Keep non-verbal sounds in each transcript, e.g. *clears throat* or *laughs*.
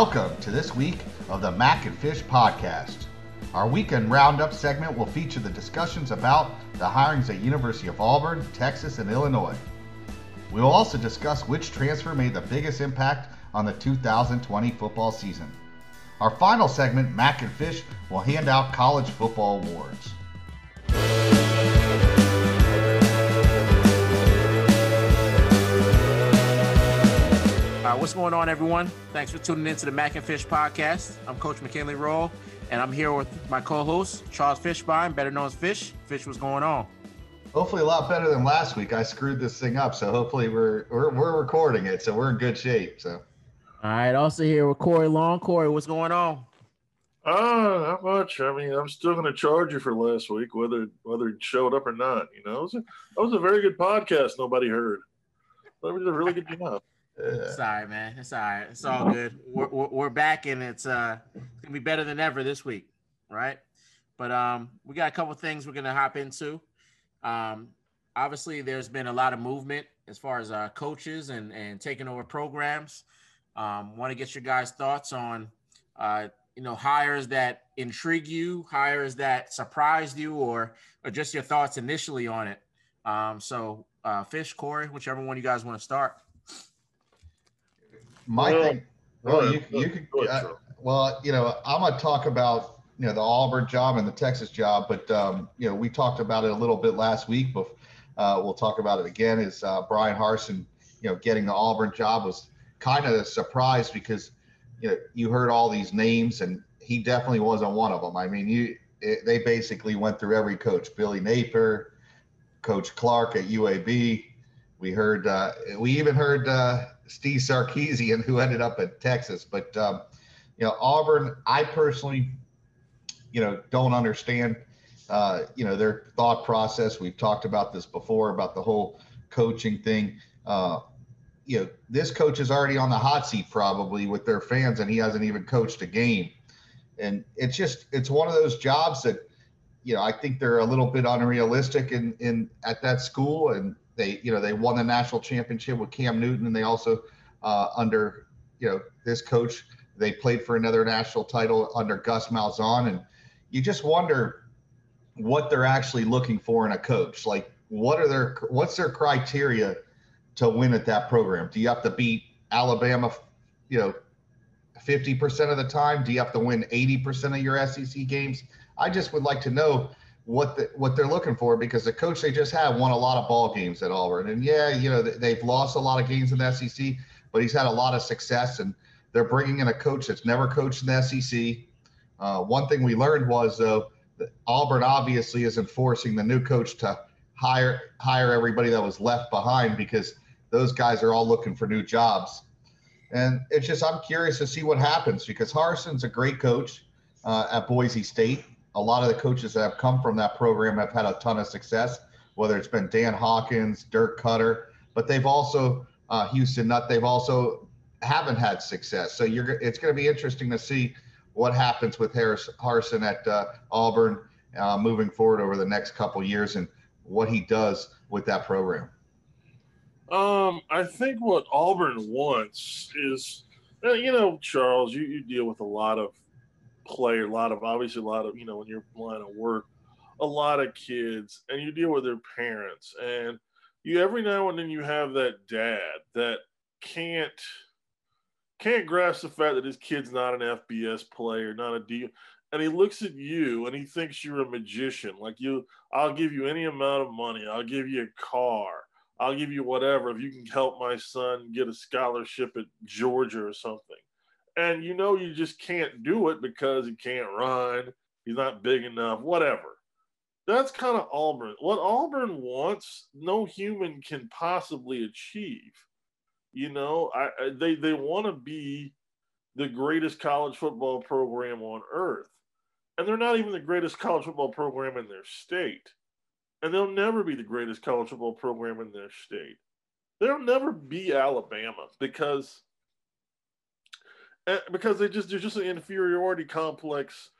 Welcome to this week of the Mack and Fish podcast. Our weekend roundup segment will feature the discussions about the hirings at University of Auburn, Texas, and Illinois. We will also discuss which transfer made the biggest impact on the 2020 football season. Our final segment, Mack and Fish, will hand out college football awards. Uh, what's going on, everyone? Thanks for tuning in to the Mack and Fish podcast. I'm Coach McKinley Rolle, and I'm here with my co-host Charles Fishbein, better known as Fish. Fish, what's going on? Hopefully, a lot better than last week. I screwed this thing up, so hopefully, we're we're, we're recording it, so we're in good shape. So, all right. Also here with Corey Long. Corey, what's going on? Uh, not much. I mean, I'm still going to charge you for last week, whether whether it showed up or not. You know, it was a, that was a very good podcast. Nobody heard. That was a really good job. Right, man. It's all right. It's all good. We're, we're, we're back, and it's uh it's gonna be better than ever this week, right? But um, we got a couple things we're gonna hop into. Um, obviously, there's been a lot of movement as far as uh, coaches and and taking over programs. Um, Want to get your guys' thoughts on uh, you know hires that intrigue you, hires that surprised you, or or just your thoughts initially on it. Um, so, uh, Fish, Corey, whichever one you guys want to start my well, thing. Well, you you could. Uh, well, you know, I'm gonna talk about you know the Auburn job and the Texas job, but um, you know we talked about it a little bit last week, but uh, we'll talk about it again. Is uh, Bryan Harsin, you know, getting the Auburn job was kind of a surprise because you know you heard all these names and he definitely wasn't one of them. I mean, you it, they basically went through every coach, Billy Napier, Coach Clark at UAB. We heard, uh, we even heard uh, Steve Sarkisian, who ended up at Texas. But um, you know, Auburn, I personally, you know, don't understand, uh, you know, their thought process. We've talked about this before about the whole coaching thing. Uh, you know, this coach is already on the hot seat probably with their fans, and he hasn't even coached a game. And it's just, it's one of those jobs that, you know, I think they're a little bit unrealistic in in at that school, and they, you know, they won the national championship with Cam Newton, and they also uh, under, you know, this coach, they played for another national title under Gus Malzahn, and you just wonder what they're actually looking for in a coach. Like, what are their, what's their criteria to win at that program? Do you have to beat Alabama, you know, 50% of the time? Do you have to win 80% of your SEC games? I just would like to know what the, what they're looking for because the coach they just had won a lot of ball games at Auburn, and yeah, you know they've lost a lot of games in the SEC, but he's had a lot of success, and they're bringing in a coach that's never coached in the SEC. Uh, one thing we learned was though that Auburn obviously is enforcing the new coach to hire hire everybody that was left behind because those guys are all looking for new jobs. And it's just I'm curious to see what happens because Harsin's a great coach uh, at Boise State a lot of the coaches that have come from that program have had a ton of success, whether it's been Dan Hawkins, Dirk Koetter, but they've also uh, Houston Nutt. They've also haven't had success. So you're it's going to be interesting to see what happens with Harris Harsin at uh, Auburn uh, moving forward over the next couple years and what he does with that program. Um, I think what Auburn wants is, uh, you know, Charles, you, you deal with a lot of play a lot of obviously a lot of you know when you're line of work a lot of kids and you deal with their parents and you every now and then you have that dad that can't can't grasp the fact that his kid's not an FBS player, not a D, and he looks at you and he thinks you're a magician. Like you, I'll give you any amount of money. I'll give you a car. I'll give you whatever if you can help my son get a scholarship at Georgia or something and you know you just can't do it because he can't run, he's not big enough, whatever. That's kind of Auburn. What Auburn wants, no human can possibly achieve. You know, I, I they they want to be the greatest college football program on earth. And they're not even the greatest college football program in their state. And they'll never be the greatest college football program in their state. They'll never be Alabama because because they just there's just an inferiority complex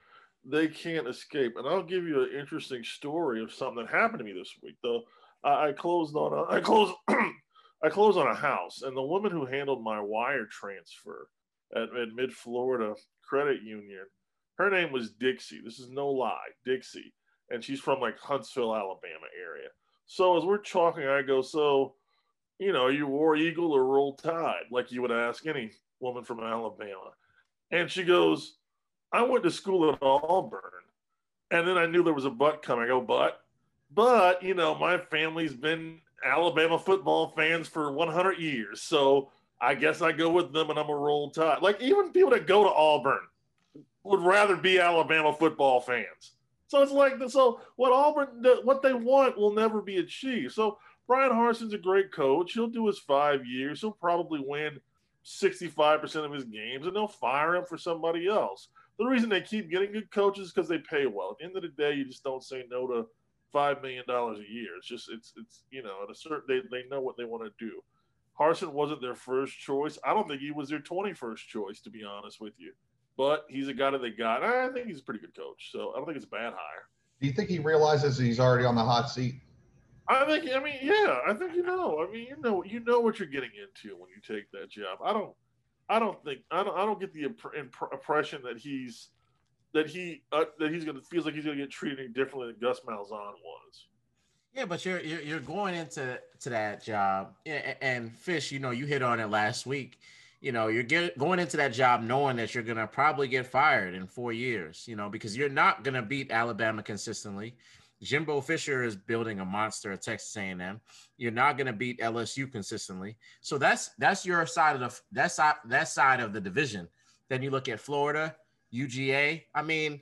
they can't escape. And I'll give you an interesting story of something that happened to me this week. Though I, I closed on a I closed *clears throat* I closed on a house, and the woman who handled my wire transfer at, at Mid Florida Credit Union. Her name was Dixie. This is no lie, Dixie, and she's from like Huntsville, Alabama area. So as we're talking, I go, so you know, you War Eagle or Roll Tide, like you would ask any woman from Alabama. And she goes, I went to school at Auburn. And then I knew there was a butt coming. I go, but, but, you know, my family's been Alabama football fans for 100 years. So I guess I go with them and I'm a roll tide. Like even people that go to Auburn would rather be Alabama football fans. So it's like, so what Auburn, what they want will never be achieved. So Bryan Harsin's a great coach. He'll do his five years. He'll probably win 65% of his games and they'll fire him for somebody else. The reason they keep getting good coaches is because they pay well. At the end of the day, you just don't say no to five million dollars a year. It's just it's it's you know at a certain they they know what they want to do. Harsin wasn't their first choice. I don't think he was their 21st choice, to be honest with you. But he's a guy that they got. I think he's a pretty good coach. So I don't think it's a bad hire. Do you think he realizes he's already on the hot seat? I think. I mean, yeah. I think you know. I mean, you know. You know what you're getting into when you take that job. I don't. I don't think. I don't. I don't get the imp- imp- impression that he's that he uh, that he's gonna feels like he's gonna get treated differently than Gus Malzahn was. Yeah, but you're you're, you're going into to that job, and, and Fish, you know, you hit on it last week. You know, you're get, going into that job knowing that you're gonna probably get fired in four years. You know, because you're not gonna beat Alabama consistently. Jimbo Fisher is building a monster at Texas A&M. You're not going to beat LSU consistently, so that's that's your side of the that side that side of the division. Then you look at Florida, UGA. I mean,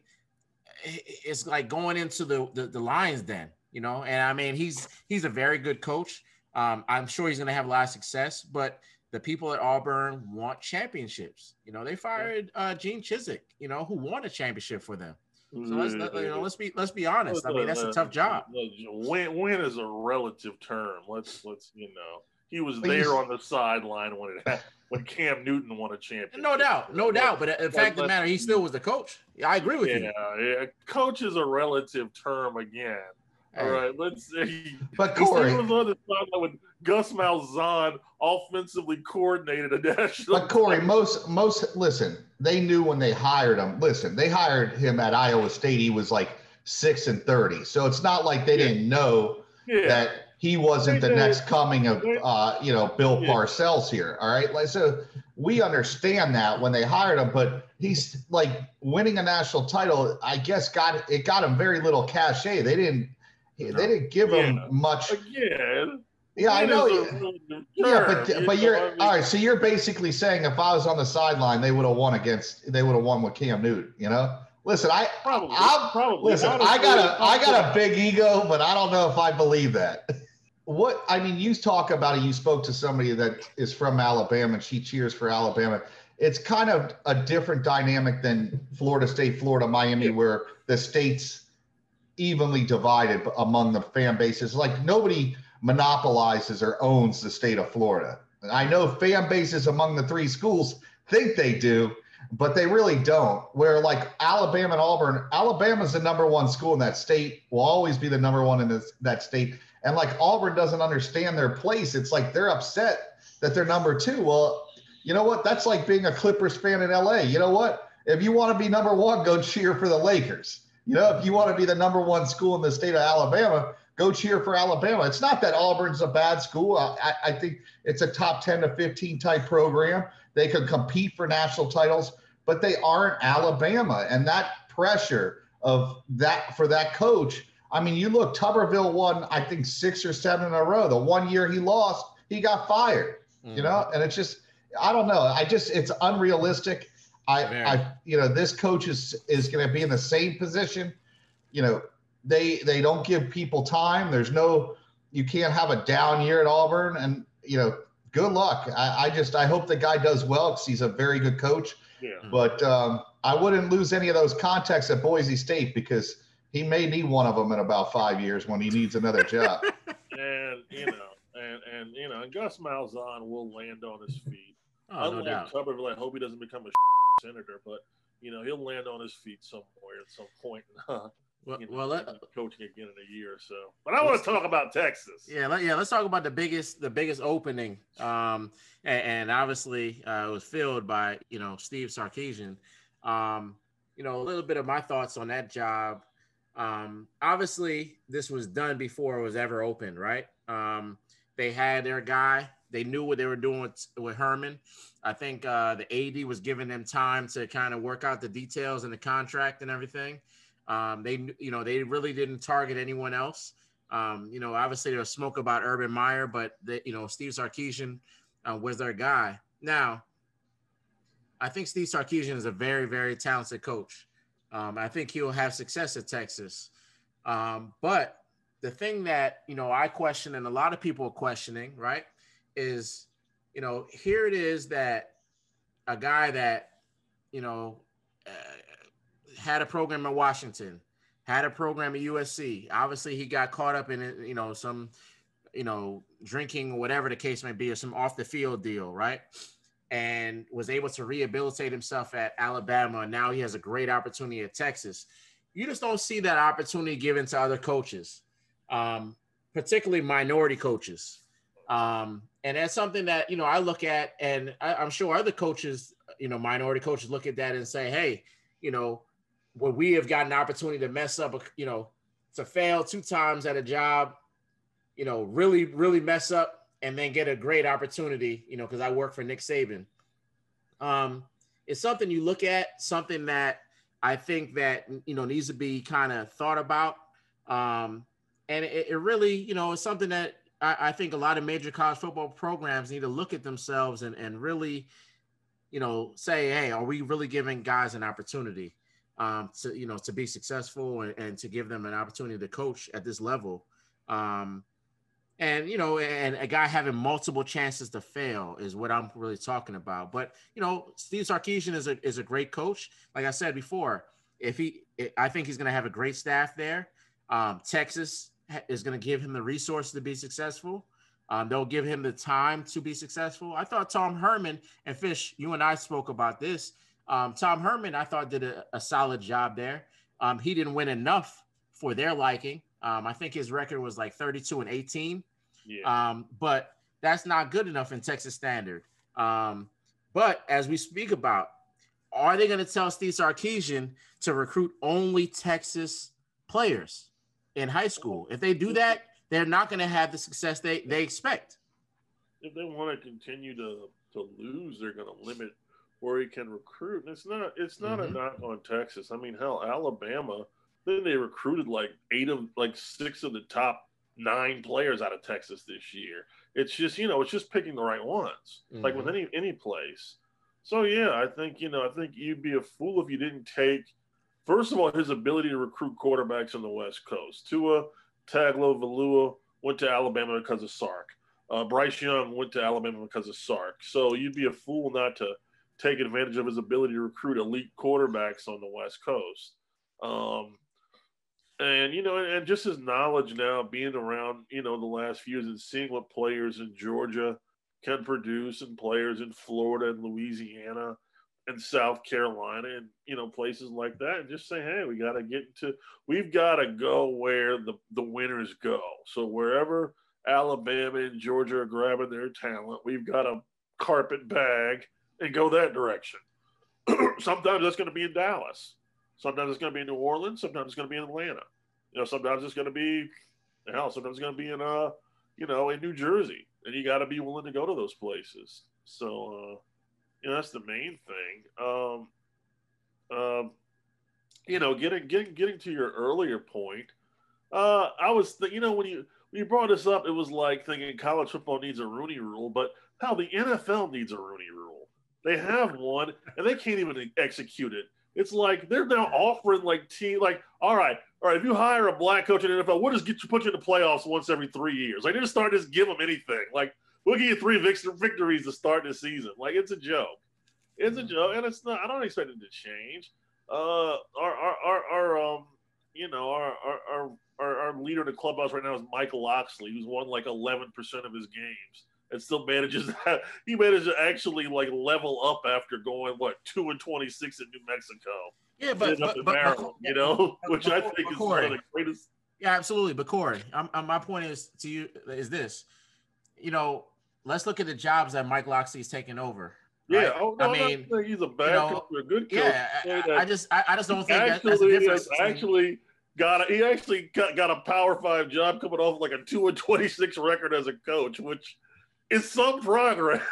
it's like going into the the, the Lions den, you know. And I mean, he's he's a very good coach. Um, I'm sure he's going to have a lot of success, but the people at Auburn want championships. You know, they fired uh, Gene Chizik, you know, who won a championship for them. So let's let, you know, let's be let's be honest. I mean, that's a tough job. Win win is a relative term. Let's let's you know he was there on the sideline when it when Cam Newton won a championship. No doubt, no doubt. But the fact of the matter, he still was the coach. I agree with yeah, you. Yeah, coach is a relative term again. All right, let's see. But Corey he was on the sideline when Gus Malzahn offensively coordinated a national. But Corey, *laughs* most most listen, they knew when they hired him. Listen, they hired him at Iowa State. He was like six and thirty, so it's not like they yeah. didn't know yeah. that he wasn't they the did. next coming of uh, you know Bill yeah. Parcells here. All right, like so we understand that when they hired him, but he's like winning a national title. I guess got it got him very little cachet. They didn't they didn't give him much. Again. Yeah, I know. Yeah, but but you're all right. So you're basically saying if I was on the sideline, they would have won against. They would have won with Cam Newton. You know. Listen, I probably, I'm, probably. Listen, I got a I got a big ego, but I don't know if I believe that. What I mean, you talk about it. You spoke to somebody that is from Alabama, and she cheers for Alabama. It's kind of a different dynamic than Florida State, Florida, Miami, where the states evenly divided among the fan bases. Like nobody monopolizes or owns the state of Florida. I know fan bases among the three schools think they do, but they really don't. Where like Alabama and Auburn, Alabama's the number one school in that state, will always be the number one in this, that state. And like Auburn doesn't understand their place. It's like they're upset that they're number two. Well, you know what? That's like being a Clippers fan in LA. You know what? If you want to be number one, go cheer for the Lakers. You know, if you want to be the number one school in the state of Alabama, go cheer for Alabama. It's not that Auburn's a bad school. I, I think it's a top 10 to 15 type program. They could compete for national titles, but they aren't Alabama. And that pressure of that for that coach. I mean, you look, Tuberville won, I think, six or seven in a row. The one year he lost, he got fired. Mm-hmm. You know, and it's just, I don't know. I just, it's unrealistic. I, I, you know, this coach is is going to be in the same position. You know, they they don't give people time. There's no, you can't have a down year at Auburn, and you know, good luck. I, I just I hope the guy does well because he's a very good coach. Yeah. But um, I wouldn't lose any of those contacts at Boise State because he may need one of them in about five years when he needs another job. *laughs* and you know, and and you know, and Gus Malzahn will land on his feet. Oh, Unlike no doubt. Tuberville, I hope he doesn't become a *laughs* senator, but you know he'll land on his feet somewhere at some point. Well, you know, well let, coaching again in a year or so. But I want to talk about Texas. Yeah, let, yeah. Let's talk about the biggest, the biggest opening. Um, and, and obviously uh, it was filled by you know Steve Sarkisian. Um, you know a little bit of my thoughts on that job. Um, obviously, this was done before it was ever open, right? Um, they had their guy. They knew what they were doing with, with Herman. I think uh, the AD was giving them time to kind of work out the details and the contract and everything. Um, they, you know, they really didn't target anyone else. Um, you know, obviously there was smoke about Urban Meyer, but they, you know, Steve Sarkisian uh, was their guy. Now, I think Steve Sarkisian is a very, very talented coach. Um, I think he'll have success at Texas. Um, but the thing that you know I question and a lot of people are questioning, right, is you know here it is that a guy that you know uh, had a program in Washington, had a program at USC. Obviously, he got caught up in you know some you know drinking or whatever the case may be, or some off the field deal, right? And was able to rehabilitate himself at Alabama. And now he has a great opportunity at Texas. You just don't see that opportunity given to other coaches, um, particularly minority coaches. Um, and that's something that you know I look at, and I, I'm sure other coaches, you know, minority coaches look at that and say, "Hey, you know, when we have gotten an opportunity to mess up, you know, to fail two times at a job, you know, really, really mess up and then get a great opportunity, you know, because I work for Nick Saban. Um, it's something you look at, something that I think that, you know, needs to be kind of thought about. Um, and it, it, really, you know, it's something that I, I think a lot of major college football programs need to look at themselves and, and really, you know, say, hey, are we really giving guys an opportunity? Um, to you know to be successful and, and, to give them an opportunity to coach at this level. Um, and you know, and a guy having multiple chances to fail is what I'm really talking about. But you know, Steve Sarkisian is a is a great coach. Like I said before, if he, I think he's going to have a great staff there. Um, Texas is going to give him the resources to be successful. Um, they'll give him the time to be successful. I thought Tom Herman and Fish, you and I spoke about this. Um, Tom Herman, I thought, did a, a solid job there. Um, he didn't win enough for their liking. Um, I think his record was like 32 and 18. Yeah. Um, but that's not good enough in Texas standard. Um, but as we speak about, are they going to tell Steve Sarkisian to recruit only Texas players in high school? If they do that, they're not going to have the success they, they expect. If they want to continue to, to lose, they're going to limit where he can recruit. And it's not it's not mm-hmm. a knock on Texas. I mean, hell, Alabama. Then they recruited like eight of like six of the top nine players out of Texas this year. It's just you know it's just picking the right ones, mm-hmm. like with mm-hmm. any any place. So yeah, I think you know I think you'd be a fool if you didn't take. First of all, his ability to recruit quarterbacks on the West Coast. Tua Tagovailoa went to Alabama because of Sark. Uh, Bryce Young went to Alabama because of Sark. So you'd be a fool not to take advantage of his ability to recruit elite quarterbacks on the West Coast. Um, and you know, and just his knowledge now, being around, you know, the last few years and seeing what players in Georgia can produce, and players in Florida and Louisiana and South Carolina, and you know, places like that, and just say, hey, we got to get to, we've got to go where the the winners go. So wherever Alabama and Georgia are grabbing their talent, we've got a carpet bag and go that direction. *clears throat* sometimes that's going to be in Dallas. Sometimes it's going to be in New Orleans. Sometimes it's going to be in Atlanta. You know, sometimes it's going to be, hell, sometimes it's going to be in, uh, you know, in New Jersey. And you got to be willing to go to those places. So, uh, you know, that's the main thing. Um, um, you know, getting getting getting to your earlier point, uh, I was, th- you know, when you when you brought this up, it was like thinking college football needs a Rooney Rule, but how the NFL needs a Rooney Rule. They have one, and they can't even execute it. It's like they're now offering like team like, all right, all right. If you hire a black coach in the NFL, we'll just get you put you in the playoffs once every three years. Like they just start just give them anything. Like we'll give you three victories to start the season. Like it's a joke. It's a joke, and it's not. I don't expect it to change. Uh, our our our, our um, you know, our our our our leader in the clubhouse right now is Mike Locksley, who's won like eleven percent of his games and still manages *laughs* he managed to actually like level up after going what two and twenty six in New Mexico. Yeah, but, but, but Maryland, you know, *laughs* which I think is one of the greatest. Yeah, absolutely. But Corey, I'm, I'm, my point is to you is this, you know, let's look at the jobs that Mike Locksley's taken over. Right? Yeah, oh, no, I mean, he's a bad you know, coach, a good coach. Yeah, I, I, just, I, I, just don't think actually, that, that's. Actually, got a, he actually got, got a Power Five job coming off like a two and twenty six record as a coach, which is some progress.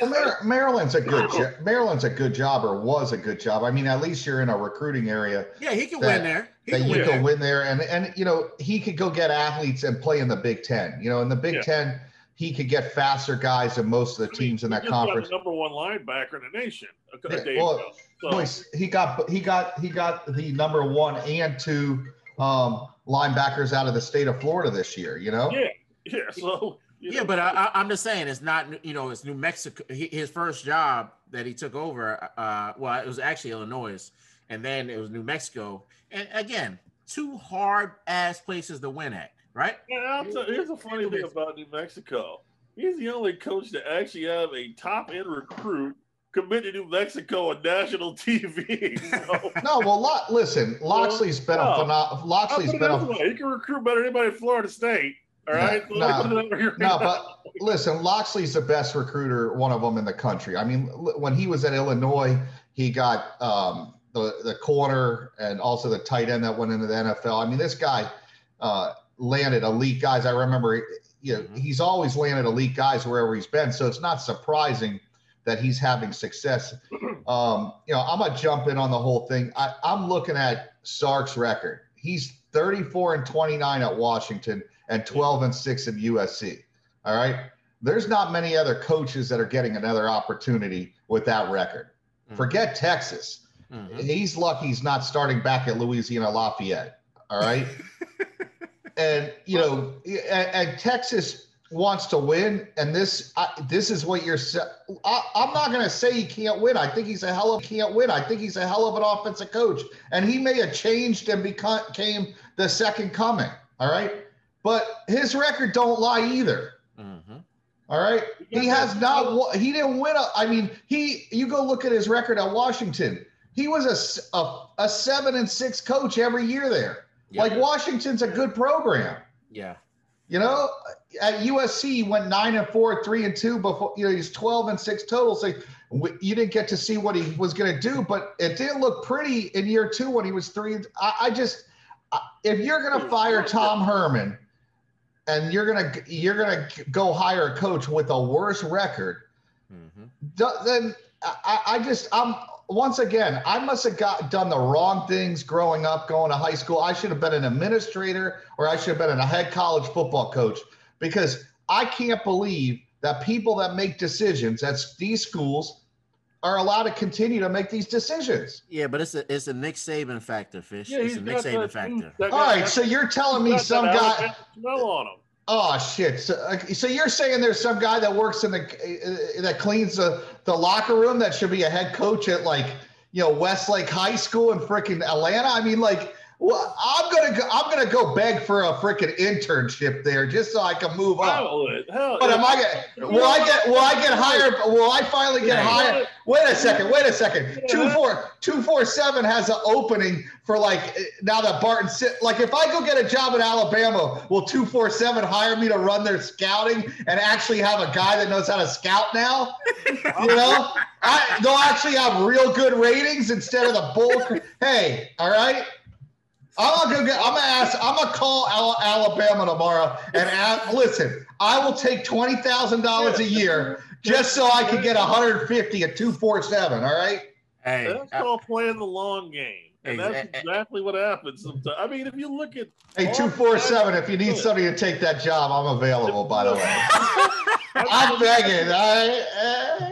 well, Mar- Maryland's a good jo- Maryland's a good job or was a good job. I mean, at least you're in a recruiting area. Yeah, he can that, win there. He that can you win can win there, and and you know he could go get athletes and play in the Big Ten. You know, in the Big yeah. Ten, he could get faster guys than most of the teams I mean, in that conference. number one linebacker in the nation. A, a yeah, well, so. he got he got he got the number one and two um, linebackers out of the state of Florida this year. You know. Yeah. Yeah. So yeah, but I, am just saying it's not. You know, it's New Mexico. his first job that he took over. Uh, well, it was actually Illinois, and then it was New Mexico. And again, two hard ass places to win at, right? Yeah, tell, here's a funny thing about New Mexico. He's the only coach to actually have a top end recruit commit to New Mexico on national *laughs* TV. So. *laughs* no, well, Lo- listen, Locksley's been no. a phenomenal. Locksley's been a. He can recruit better than anybody in Florida State. All right. No, no, but listen, Locksley's the best recruiter, one of them in the country. I mean, when he was at Illinois, he got um, the the corner and also the tight end that went into the NFL. I mean, this guy uh, landed elite guys. I remember, you know, mm-hmm. he's always landed elite guys wherever he's been. So it's not surprising that he's having success. *clears throat* Um, you know, I'm gonna jump in on the whole thing. I, I'm looking at Sark's record. He's 34 and 29 at Washington and 12 and 6 at USC. All right. There's not many other coaches that are getting another opportunity with that record. Mm-hmm. Forget Texas. Mm-hmm. He's lucky he's not starting back at Louisiana Lafayette. All right. *laughs* and, you know, and, and, Texas wants to win. And this, I, this is what you're, I, I'm not going to say he can't win. I think he's a hell of, can't win. I think he's a hell of an offensive coach. And he may have changed and became the second coming. All right. But his record don't lie either. Mm-hmm. All right, he has not. He didn't win. A, I mean, he. You go look at his record at Washington. He was a a, a seven and six coach every year there. Yeah. Like Washington's a good program. Yeah. You know, at USC he went nine and four, three and two before. You know, he's twelve and six total. So you didn't get to see what he was going to do, but it didn't look pretty in year two when he was three. I, I just, if you're going to fire Tom Herman and you're gonna you're gonna go hire a coach with a worse record, mm-hmm. then I, I just I'm once again I must have got done the wrong things growing up, going to high school. I should have been an administrator or I should have been a head college football coach because I can't believe that people that make decisions at these schools are allowed to continue to make these decisions. Yeah, but it's a it's a Nick Saban factor, fish. Yeah, it's a Nick Saban that, factor. All right, so you're telling me some guy smell on him. Oh shit! So, so you're saying there's some guy that works in the uh, that cleans the the locker room that should be a head coach at like you know Westlake High School in freaking Atlanta? I mean, like well, I'm gonna go, I'm gonna go beg for a freaking internship there just so I can move up. Hell, hell, but am I get will I get will I get hired? Will I finally get hired? Wait a second, wait a second. Two four two four seven has an opening for like now that Barton sit like if I go get a job in Alabama, will two four seven hire me to run their scouting and actually have a guy that knows how to scout now? you *laughs* know, I, they'll actually have real good ratings instead of the bull. hey, all right. I'm gonna get. I'm gonna ask. I'm gonna call Alabama tomorrow and ask, listen. I will take twenty thousand dollars a year just so I can get 150 at two four seven. All right. Hey, that's called playing the long game. And that's exactly what happens sometimes. I mean, if you look at hey two four seven, if you need somebody to take that job, I'm available. By the way, *laughs* I'm begging. I, uh,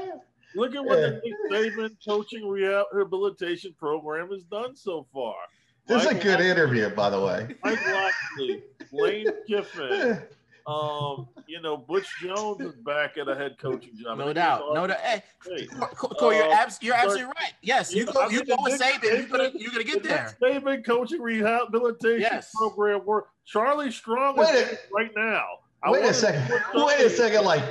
look at what the Nick Saban coaching rehabilitation program has done so far. This is a good interview, by the way. Mike Locksley, Lane Kiffin, *laughs* um, you know, Butch Jones is back at a head coaching job. No doubt, no doubt. Hey, Corey, you're, uh, abs- you're absolutely right. Yes, you, go, you go with Saban. You're gonna, you're gonna get there. Saban coaching rehabilitation yes. program work. Charlie Strong is right now. I Wait a second. *laughs* Wait a second. Like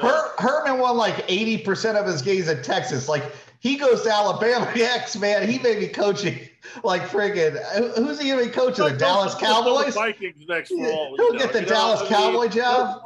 Her, Herman won like eighty percent of his games at Texas. Like he goes to Alabama. *laughs* X man, he may be coaching like friggin' who's he gonna be coaching? The Dallas Cowboys. The Vikings next fall. *laughs* He'll get the Dallas know, Cowboy mean, job.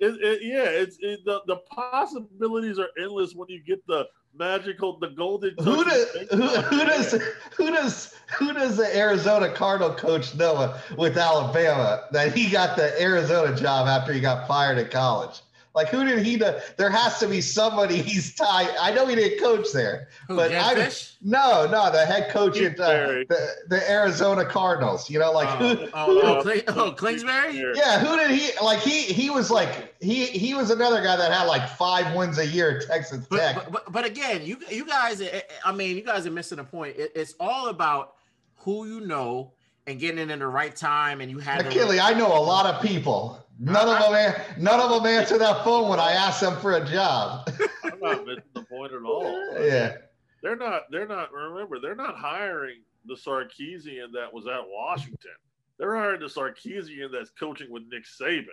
It, it, yeah, it's it, the the possibilities are endless when you get the magical the golden. Who does who, who does who does who does the Arizona Cardinal coach know with Alabama that he got the Arizona job after he got fired at college? Like, who did he? Do? There has to be somebody he's tied. I know he didn't coach there, who, but I no, no, the head coach at uh, the, the Arizona Cardinals. You know, like oh, who? Oh, oh, Cl- oh, Kingsbury. Yeah, who did he? Like he he was like he he was another guy that had like five wins a year at Texas Tech. But, but, but again, you you guys, I mean, you guys are missing a point. It, it's all about who you know and getting in at the right time, and you have. McKinley, I know a lot of people. None of them, none of them answer that phone when I ask them for a job. *laughs* I'm not missing the point at all. Yeah, they're not. They're not. Remember, they're not hiring the Sarkisian that was at Washington. They're hiring the Sarkisian that's coaching with Nick Saban.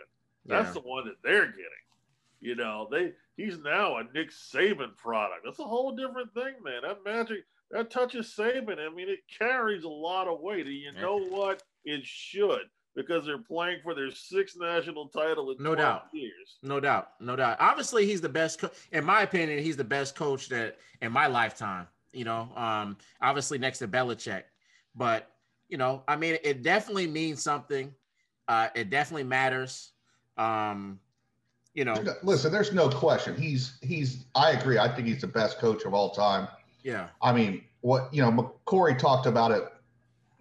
That's yeah. the one that they're getting. You know, they he's now a Nick Saban product. That's a whole different thing, man. That magic that touches Saban. I mean, it carries a lot of weight. And you know what? It should because they're playing for their sixth national title in no doubt. years. No doubt, no doubt. Obviously, he's the best. Co- in my opinion, he's the best coach that in my lifetime. You know, um, obviously next to Belichick, but you know, I mean, it definitely means something. Uh, it definitely matters. Um, you know, listen, there's no question. He's he's. I agree. I think he's the best coach of all time. Yeah. I mean, what you know, Corey talked about it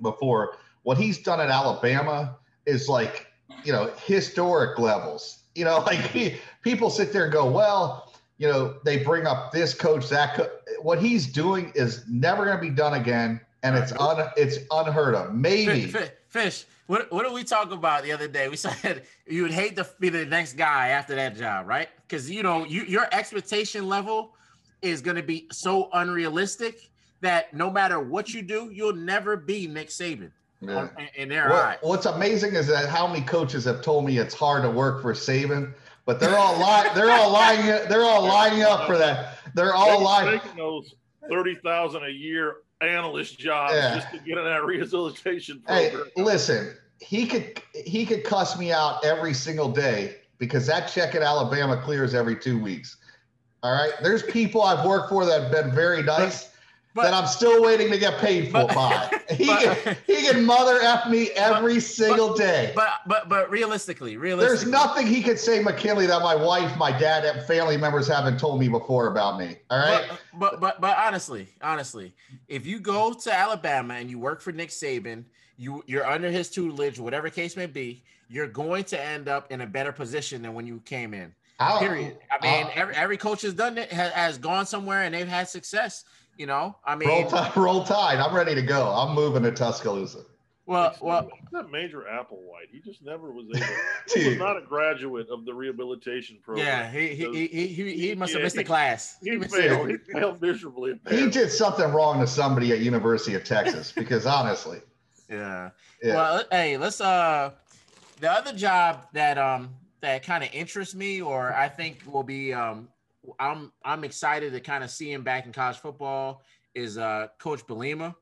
before. What he's done at Alabama is like you know historic levels. You know, *laughs* like he, people sit there and go, well, you know, they bring up this coach, that. Co-. What he's doing is never going to be done again, and it's un it's unheard of. Maybe fish. fish. What what did we talk about the other day? We *laughs* said you would hate to be the next guy after that job, right? Because you know you, your expectation level is going to be so unrealistic that no matter what you do, you'll never be Nick Saban. Yeah. in their what, eyes. What's amazing is that how many coaches have told me it's hard to work for Saban, but they're all lying. They're all lying. They're all lining up for that. They're all lying. Taking those thirty thousand a year analyst jobs yeah. just to get in that *laughs* rehabilitation program. Hey, listen, he could he could cuss me out every single day because that check at Alabama clears every two weeks. All right, there's people I've worked for that have been very nice but, that I'm still waiting to get paid for. But, by *laughs* he but, can, he can mother f me every single day. But but but realistically, realistically, there's nothing he could say, McKinley, that my wife, my dad, and family members haven't told me before about me. All right. But but but, but honestly, honestly, if you go to Alabama and you work for Nick Saban, you you're under his tutelage, whatever case may be, you're going to end up in a better position than when you came in. I'll, period. I mean, every, every coach has done it, has, has gone somewhere, and they've had success. You know, I mean, roll tide, roll tide. I'm ready to go. I'm moving to Tuscaloosa. Well, well, that a Major Applewhite. He just never was able. *laughs* he was not a graduate of the rehabilitation program. Yeah, he he he he, he must have missed the *laughs* class. He, he failed. He failed miserably. He did something wrong to somebody at University of Texas because honestly. *laughs* Yeah. yeah. Well, hey, let's uh, the other job that um that kind of interests me, or I think will be um I'm I'm excited to kind of see him back in college football is uh, Coach Bielema,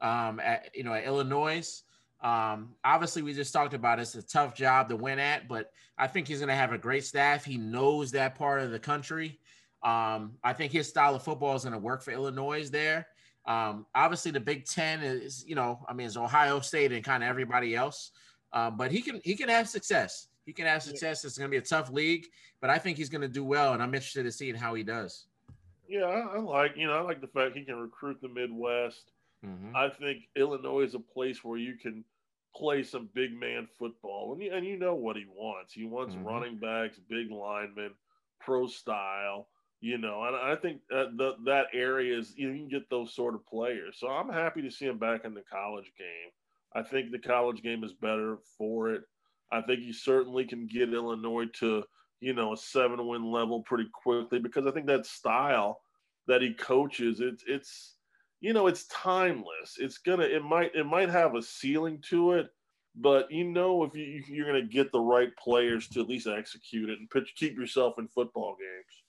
um, at you know at Illinois. Um, obviously, we just talked about it. it's a tough job to win at, but I think he's going to have a great staff. He knows that part of the country. Um, I think his style of football is going to work for Illinois there. Um, obviously, the Big Ten is, you know, I mean, it's Ohio State and kind of everybody else, uh, but he can he can have success. He can have success. It's going to be a tough league, but I think he's going to do well, and I'm interested in seeing how he does. Yeah, I, I like you know I like the fact he can recruit the Midwest. Mm-hmm. I think Illinois is a place where you can play some big man football, and you, and you know what he wants. He wants mm-hmm. running backs, big linemen, pro style. You know, and I think that the, that area is you, know, you can get those sort of players. So I'm happy to see him back in the college game. I think the college game is better for it. I think he certainly can get Illinois to, you know, a seven win level pretty quickly because I think that style that he coaches, it's it's you know, it's timeless. It's gonna it might it might have a ceiling to it, but you know if you you're gonna get the right players to at least execute it and pitch, keep yourself in football games.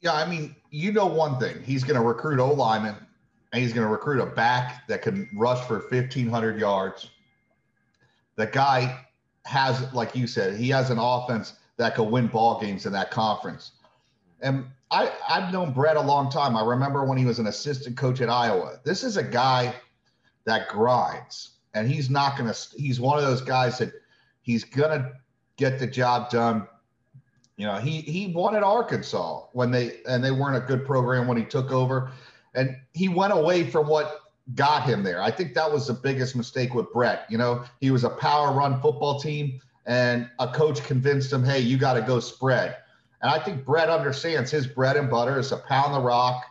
Yeah, I mean, you know one thing. He's to recruit O lineman, and he's to recruit a back that can rush for 1,500 yards. The guy has, like you said, he has an offense that could win ball games in that conference. And I, I've known Bret a long time. I remember when he was an assistant coach at Iowa. This is a guy that grinds, and he's not going to. He's one of those guys that he's going to get the job done. You know, he he at Arkansas when they and they weren't a good program when he took over, and he went away from what got him there. I think that was the biggest mistake with Bret. You know, he was a power run football team, and a coach convinced him, "Hey, you got to go spread." And I think Bret understands his bread and butter is to pound the rock,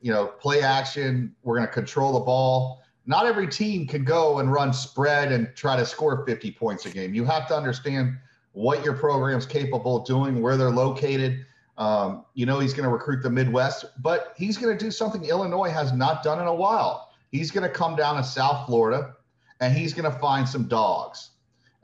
you know, play action. We're going to control the ball. Not every team can go and run spread and try to score 50 points a game. You have to understand what your program's capable of doing, where they're located. Um, you know, he's going to recruit the Midwest, but he's going to do something Illinois has not done in a while. He's going to come down to South Florida and he's going to find some dogs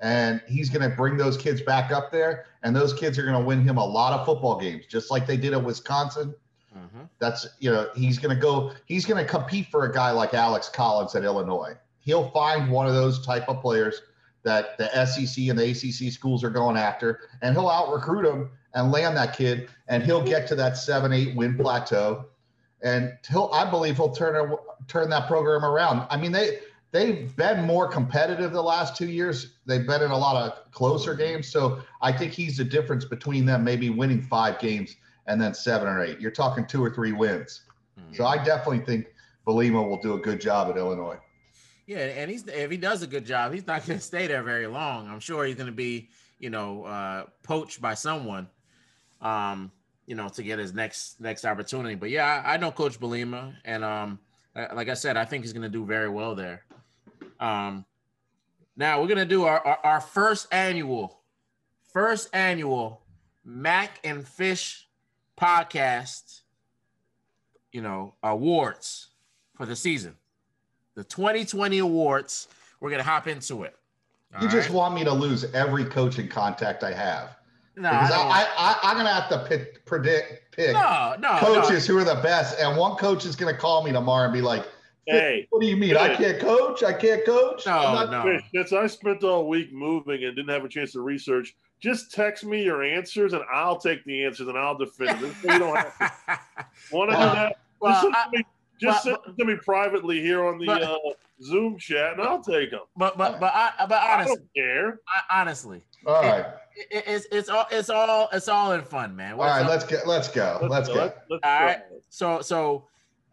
and he's going to bring those kids back up there and those kids are going to win him a lot of football games just like they did at wisconsin mm-hmm. that's you know he's going to go he's going to compete for a guy like alex collins at illinois he'll find one of those type of players that the sec and the acc schools are going after and he'll out recruit him and land that kid and he'll get to that seven eight win plateau and he'll i believe he'll turn turn that program around i mean they they've been more competitive the last two years. They've been in a lot of closer games. So I think he's the difference between them maybe winning five games and then seven or eight. You're talking two or three wins. Mm-hmm. So I definitely think Bielema will do a good job at Illinois. Yeah, and he's if he does a good job, he's not going to stay there very long. I'm sure he's going to be, you know, uh, poached by someone, um, you know, to get his next next opportunity. But yeah, I, I know Coach Bielema, and um, like I said, I think he's going to do very well there. Um, now we're gonna do our, our, our first annual, first annual Mack and Fish podcast. You know awards for the season, the 2020 awards. We're gonna hop into it. All you just want me to lose every coaching contact I have. No, because I, I, I, am gonna have to pick, predict, pick no, no, coaches no. who are the best, and one coach is gonna call me tomorrow and be like, Hey, what do you mean? I can't coach. I can't coach. No, no. Since I spent all week moving and didn't have a chance to research, just text me your answers and I'll take the answers and I'll defend them. you don't have to. *laughs* Want to do that? Well, I, me, just but, send to me privately here on the but, uh, Zoom chat, and I'll take them. But but but I but honestly, I don't care. I, honestly, all right. It, it, it's it's all it's all it's all in fun, man. All right, let's get let's go. Let's, let's go. Let's, let's all right. So so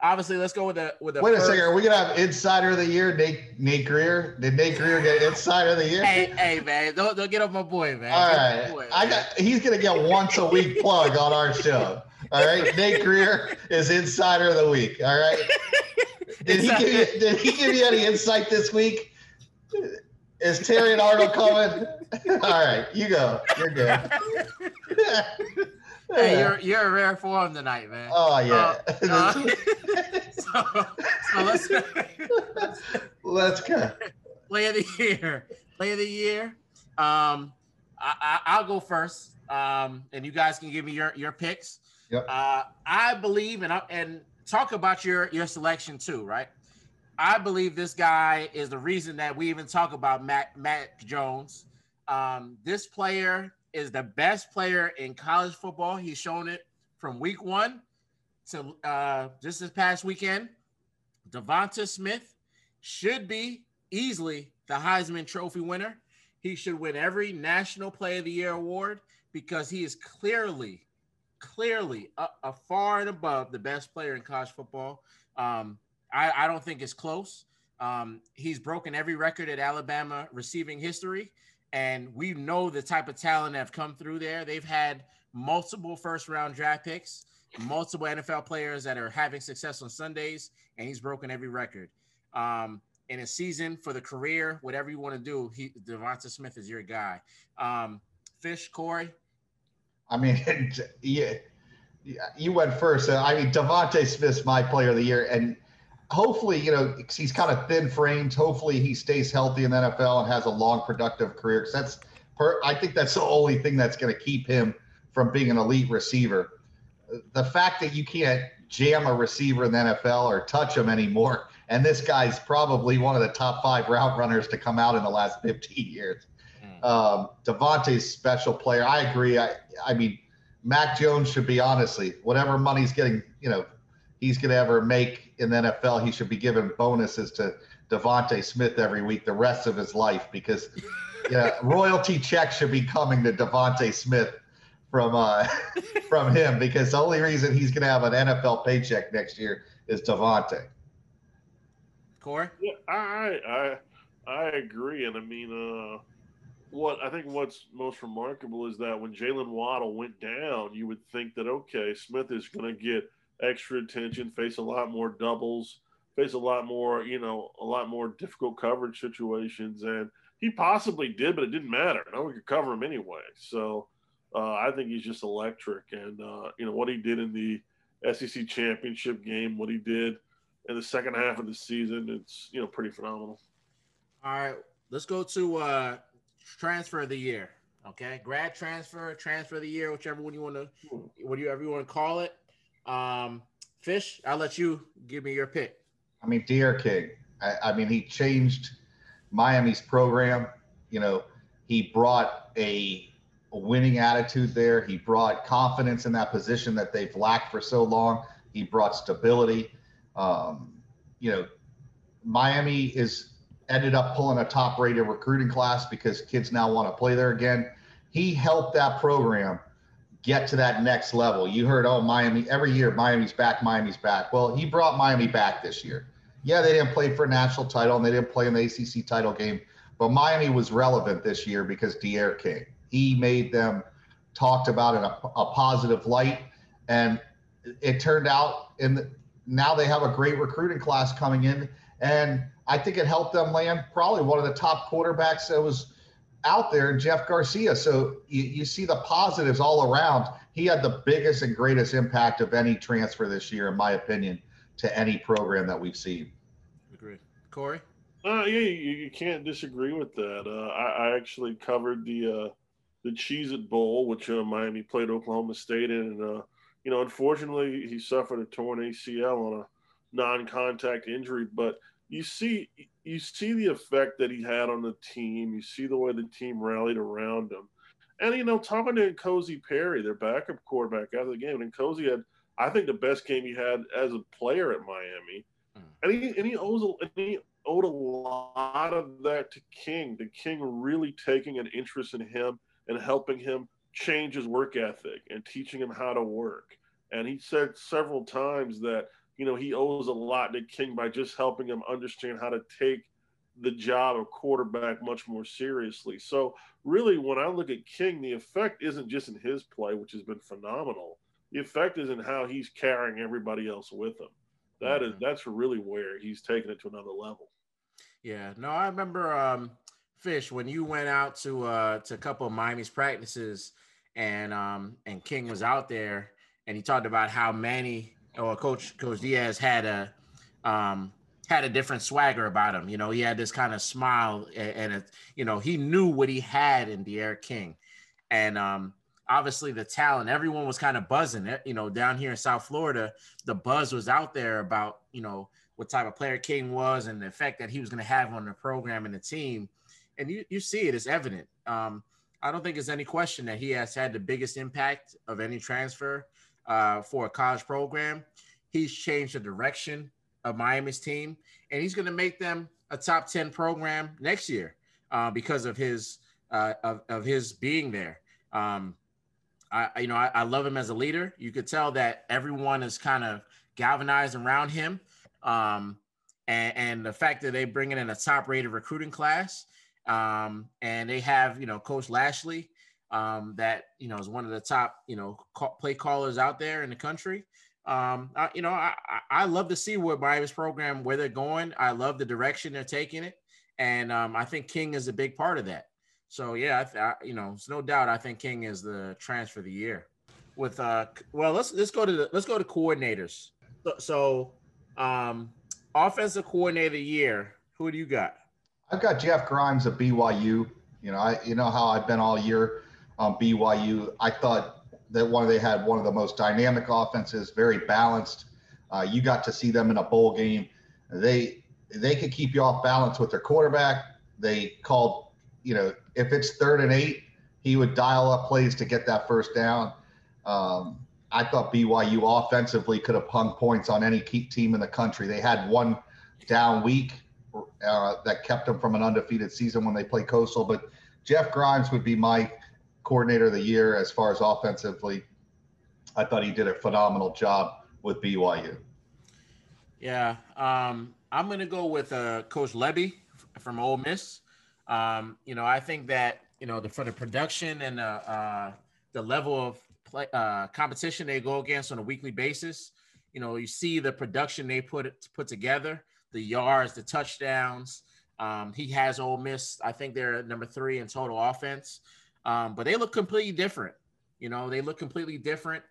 obviously, let's go with the with the. Wait first. a second. Are we gonna have Insider of the Year, Nate Nate Greer? Did Nate Greer get Insider of the Year? Hey, hey, man, don't don't get up my boy, man. All right, boy, I got. He's gonna get once a week plug on our show. All right, Nate Greer is Insider of the Week. All right. *laughs* Did he give you Did he give you any insight this week? Is Terrion Arnold coming? All right, you go. You're good. *laughs* Hey, you're you're a rare form tonight, man. Oh yeah. Uh, uh, *laughs* so, so let's let's go. Play of the year. Play of the year. Um, I, I, will go first. Um, and you guys can give me your your picks. Yep. Uh, I believe and and talk about your your selection too, right? I believe this guy is the reason that we even talk about Mac Mac Jones. Um, this player is the best player in college football. He's shown it from week one to uh, just this past weekend. Devonta Smith should be easily the Heisman Trophy winner. He should win every National Play of the Year award because he is clearly, clearly a, a far and above the best player in college football. Um, I, I, don't think it's close. Um, he's broken every record at Alabama receiving history and we know the type of talent that have come through there. They've had multiple first round draft picks, multiple NFL players that are having success on Sundays, and he's broken every record. Um, in a season for the career, whatever you want to do, he Devonta Smith is your guy. Um, Fish, Corey. I mean, *laughs* yeah, you went first. I mean, Devonta Smith's my player of the year, and hopefully, you know, he's kind of thin framed. Hopefully, he stays healthy in the NFL and has a long, productive career. Because that's, per, I think that's the only thing that's going to keep him from being an elite receiver. the fact that you can't jam a receiver in the NFL or touch him anymore, and this guy's probably one of the top five route runners to come out in the last 15 years. Um, DeVonta's special player. I agree. I, I mean, Mac Jones should be honestly whatever money he's getting, you know, he's going to ever make in the NFL. He should be given bonuses to DeVonta Smith every week the rest of his life because *laughs* you know, royalty checks should be coming to DeVonta Smith from uh, *laughs* from him because the only reason he's going to have an NFL paycheck next year is DeVonta. Core? Yeah, I I I agree, and I mean, uh, what I think what's most remarkable is that when Jaylen Waddle went down, you would think that okay, Smith is going to get extra attention, face a lot more doubles, face a lot more, you know, a lot more difficult coverage situations, and he possibly did, but it didn't matter. No one could cover him anyway. So uh, I think he's just electric, and uh, you know what he did in the SEC championship game, what he did in the second half of the season, it's you know pretty phenomenal. All right, let's go to uh, transfer of the year. Okay, grad transfer, transfer of the year, whichever one you want to, whatever you want to call it. Um, Fish, I'll let you give me your pick. I mean, D'Eriq King. I, I mean, he changed Miami's program. You know, he brought a, a winning attitude there. He brought confidence in that position that they've lacked for so long. He brought stability. Um, you know, Miami is ended up pulling a top rated recruiting class because kids now want to play there again. He helped that program get to that next level. You heard, oh, Miami, every year, Miami's back, Miami's back. Well, he brought Miami back this year. Yeah, they didn't play for a national title and they didn't play in the ACC title game, but Miami was relevant this year because D'Eriq King. He made them talked about in a, a positive light. And it turned out, and now they have a great recruiting class coming in. And I think it helped them land probably one of the top quarterbacks that was out there, Jake Garcia. So you, you see the positives all around. He had the biggest and greatest impact of any transfer this year, in my opinion, to any program that we've seen. Agreed. Corey? Uh, yeah, you, you can't disagree with that. Uh, I, I, actually covered the uh, the Cheez It Bowl, which uh, Miami played Oklahoma State in. And, uh, you know, unfortunately, he suffered a torn ACL on a non contact injury. But you see you see the effect that he had on the team. You see the way the team rallied around him. And you know, talking to Cozy Perry, their backup quarterback after the game, and Cozy had, I think, the best game he had as a player at Miami. Mm. And he and he owes a, and he owed a lot of that to King. The King really taking an interest in him and helping him change his work ethic and teaching him how to work. And he said several times that you know, he owes a lot to King by just helping him understand how to take the job of quarterback much more seriously. So, really, when I look at King, the effect isn't just in his play, which has been phenomenal. The effect is in how he's carrying everybody else with him. That mm-hmm. is that's really where he's taking it to another level. Yeah, no, I remember um, Fish when you went out to uh, to a couple of Miami's practices, and um, and King was out there, and he talked about how many or Coach Coach Diaz had a um, had a different swagger about him. You know, he had this kind of smile, and, you know he knew what he had in D'Eriq King, and um, obviously the talent. Everyone was kind of buzzing. You know, down here in South Florida, the buzz was out there about you know what type of player King was and the effect that he was going to have on the program and the team. And you you see it, it's evident. Um, I don't think there's any question that he has had the biggest impact of any transfer uh, for a college program. He's changed the direction of Miami's team, and he's going to make them a top 10 program next year uh, because of his uh, of, of his being there. Um, I, you know, I, I, love him as a leader. You could tell that everyone is kind of galvanized around him. Um, and, and, the fact that they bring in a top rated recruiting class um, and they have, you know, Coach Lashlee um, that you know is one of the top you know call, play callers out there in the country. Um, I, you know, I, I love to see where Miami's program where they're going. I love the direction they're taking it, and um, I think King is a big part of that. So yeah, I, I, you know, it's no doubt. I think King is the transfer of the year. With uh, well, let's let's go to the let's go to coordinators. So, so um, offensive coordinator year. Who do you got? I've got Jeff Grimes of BYU. You know, I you know how I've been all year um, BYU. I thought that one they had one of the most dynamic offenses, very balanced. Uh, you got to see them in a bowl game. They they could keep you off balance with their quarterback. They called, you know, if it's third and eight, he would dial up plays to get that first down. Um, I thought BYU offensively could have hung points on any team in the country. They had one down week uh, that kept them from an undefeated season when they play Coastal. But Jeff Grimes would be my coordinator of the year as far as offensively. I thought he did a phenomenal job with BYU. Yeah, um, I'm going to go with uh, Coach Lebby from Ole Miss. Um, you know, I think that you know the for the production and the uh, the level of play uh, competition they go against on a weekly basis. You know, you see the production they put put together, the yards, the touchdowns. Um, he has Ole Miss. I think they're number three in total offense, um, but they look completely different. You know, they look completely different.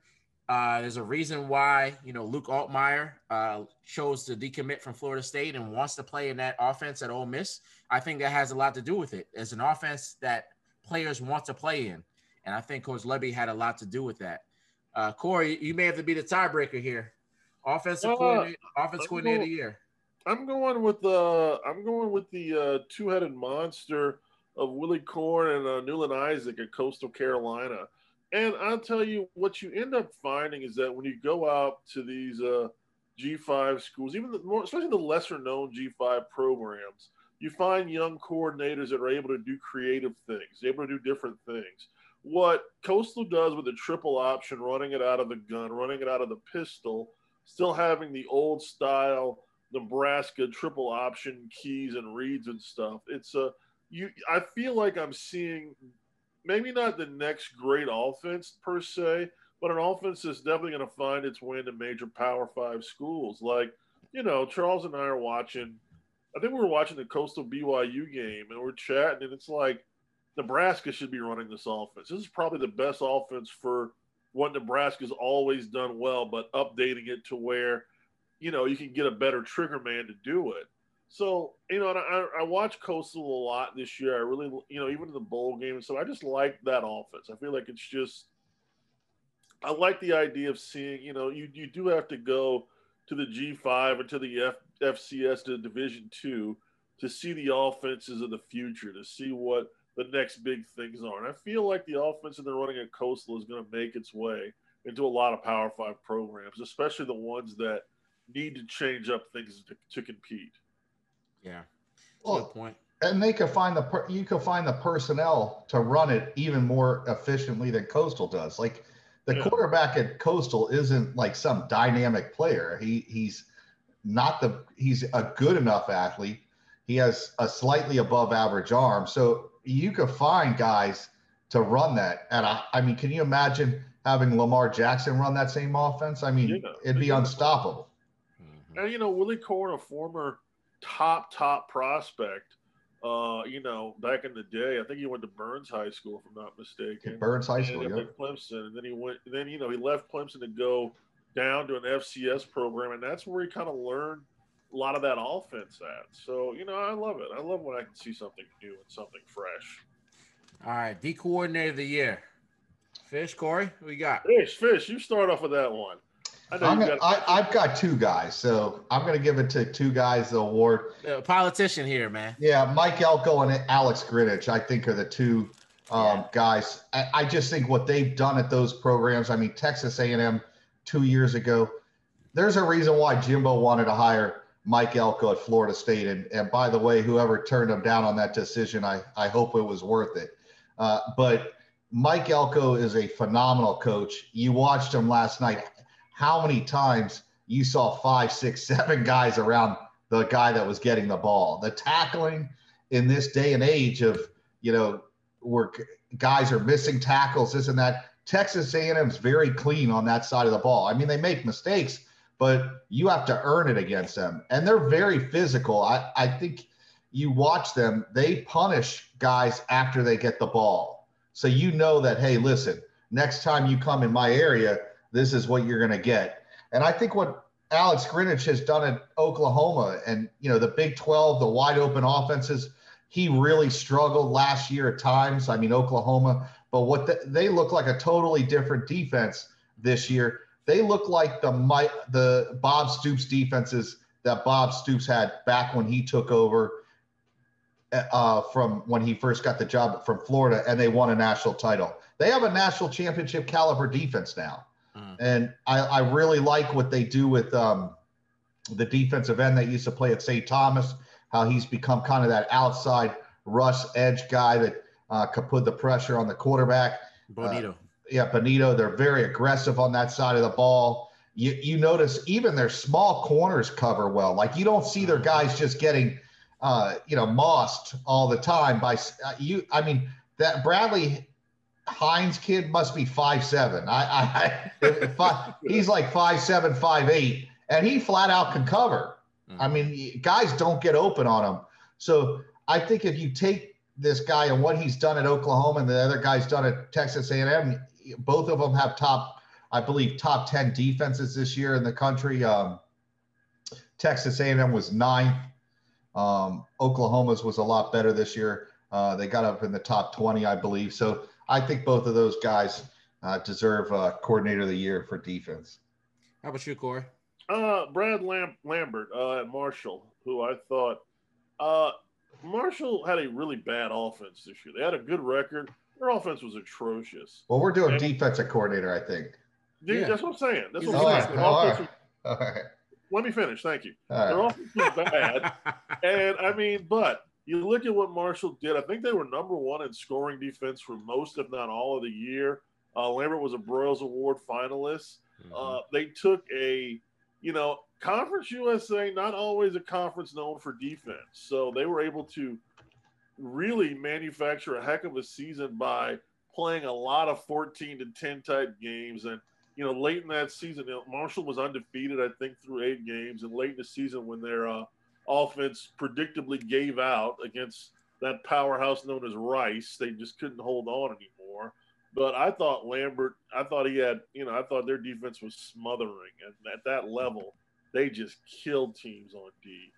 Uh, there's a reason why you know Luke Altmyer uh, chose to decommit from Florida State and wants to play in that offense at Ole Miss. I think that has a lot to do with it. It's an offense that players want to play in, and I think Coach Lebby had a lot to do with that. Uh, Corey, you may have to be the tiebreaker here. Offensive uh, coordinator, offense coordinator of the year. I'm going with the I'm going with the uh, two-headed monster of Willy Korn and uh, Newland Isaac at Coastal Carolina. And I'll tell you what you end up finding is that when you go out to these uh, G5 schools, even the more, especially the lesser known G5 programs, you find young coordinators that are able to do creative things, able to do different things. What Coastal does with the triple option, running it out of the gun, running it out of the pistol, still having the old style Nebraska triple option keys and reads and stuff. It's a you. I feel like I'm seeing maybe not the next great offense per se, but an offense that's definitely going to find its way into major Power Five schools. Like, you know, Charles and I are watching. I think we were watching the Coastal BYU game, and we're chatting, and it's like Nebraska should be running this offense. This is probably the best offense for what Nebraska's always done well, but updating it to where, you know, you can get a better trigger man to do it. So you know, I, I watch Coastal a lot this year. I really, you know, even the bowl game. So I just like that offense. I feel like it's just. I like the idea of seeing. You know, you you do have to go to the G five or to the F, FCS to Division two to see the offenses of the future, to see what the next big things are. And I feel like the offense that they're running at Coastal is going to make its way into a lot of Power Five programs, especially the ones that need to change up things to, to compete. Yeah. Well, good point. And they could find the per, you could find the personnel to run it even more efficiently than Coastal does. Like the yeah. quarterback at Coastal isn't like some dynamic player. He he's not the he's a good enough athlete. He has a slightly above average arm. So you could find guys to run that. And I, I mean, can you imagine having Lamar Jackson run that same offense? I mean, yeah, it'd be unstoppable. And you know, Willy Korn, a former top top prospect. Uh, you know, back in the day, I think he went to Byrnes High School, if I'm not mistaken. Byrnes High School, yeah. Clemson, and then he went. Then you know he left Clemson to go down to an FCS program, and that's where he kind of learned a lot of that offense at. So you know, I love it. I love when I can see something new and something fresh. All right, D coordinator of the year, Fish Corey. we got? Fish, Fish. You start off with that one. I know got I, have got two guys, so I'm going to give it to two guys the award. A politician here, man. Yeah, Mike Elko and Alex Grinch, I think, are the two um, yeah. guys. I, I, just think what they've done at those programs. I mean, Texas A&M two years ago. There's a reason why Jimbo wanted to hire Mike Elko at Florida State, and and by the way, whoever turned him down on that decision, I I hope it was worth it. Uh, but Mike Elko is a phenomenal coach. You watched him last night how many times you saw five, six, seven guys around the guy that was getting the ball. The tackling in this day and age of, you know, where guys are missing tackles, and that. Texas A&M is very clean on that side of the ball. I mean, they make mistakes, but you have to earn it against them. And they're very physical. I, I think you watch them, they punish guys after they get the ball. So you know that, hey, listen, next time you come in my area – this is what you're going to get. And I think what Alex Grinch has done at Oklahoma and, you know, the Big 12, the wide open offenses, he really struggled last year at times. I mean, Oklahoma, But what the, they look like a totally different defense this year. They look like the the Bob Stoops defenses that Bob Stoops had back when he took over uh, from when he first got the job from Florida and they won a national title. They have a national championship caliber defense now. Mm. And I, I, really like what they do with um, the defensive end that used to play at St. Thomas, how he's become kind of that outside rush edge guy that uh, could put the pressure on the quarterback. Bonitto. Uh, yeah, Bonitto. They're very aggressive on that side of the ball. You, you notice even their small corners cover well. Like you don't see their mm-hmm. guys just getting, uh, you know, mossed all the time by uh, you. I mean, that Bradley Hines kid must be five seven. I, I, five, he's like five seven, five eight, and he flat out can cover. Mm-hmm. I mean, guys don't get open on him. So I think if you take this guy and what he's done at Oklahoma and the other guys done at Texas A&M, both of them have top, I believe, top ten defenses this year in the country. Um, Texas A&M was ninth. Um, Oklahoma's was a lot better this year. Uh, they got up in the top 20, I believe. So I think both of those guys uh, deserve uh, coordinator of the year for defense. How about you, Corey? Uh, Brad Lam- Lambert uh, at Marshall, who I thought uh, Marshall had a really bad offense this year. They had a good record. Their offense was atrocious. Well, we're doing and, defensive coordinator, I think. Dude, yeah. That's what I'm saying. That's what I'm saying. All right. *laughs* All right. Let me finish. Thank you. All Their right. offense was bad, *laughs* and I mean, but you look at what Marshall did. I think they were number one in scoring defense for most, if not all, of the year. Uh, Lambert was a Broyles Award finalist. Mm-hmm. Uh, they took a, you know, Conference USA, not always a conference known for defense. So they were able to really manufacture a heck of a season by playing a lot of 14 to 10 type games. And, you know, late in that season, Marshall was undefeated, I think, through eight games. And late in the season, when their uh, offense predictably gave out against that powerhouse known as Rice. They just couldn't hold on anymore. But I thought Lambert, I thought he had, you know, I thought their defense was smothering. And at that level, they just killed teams on D.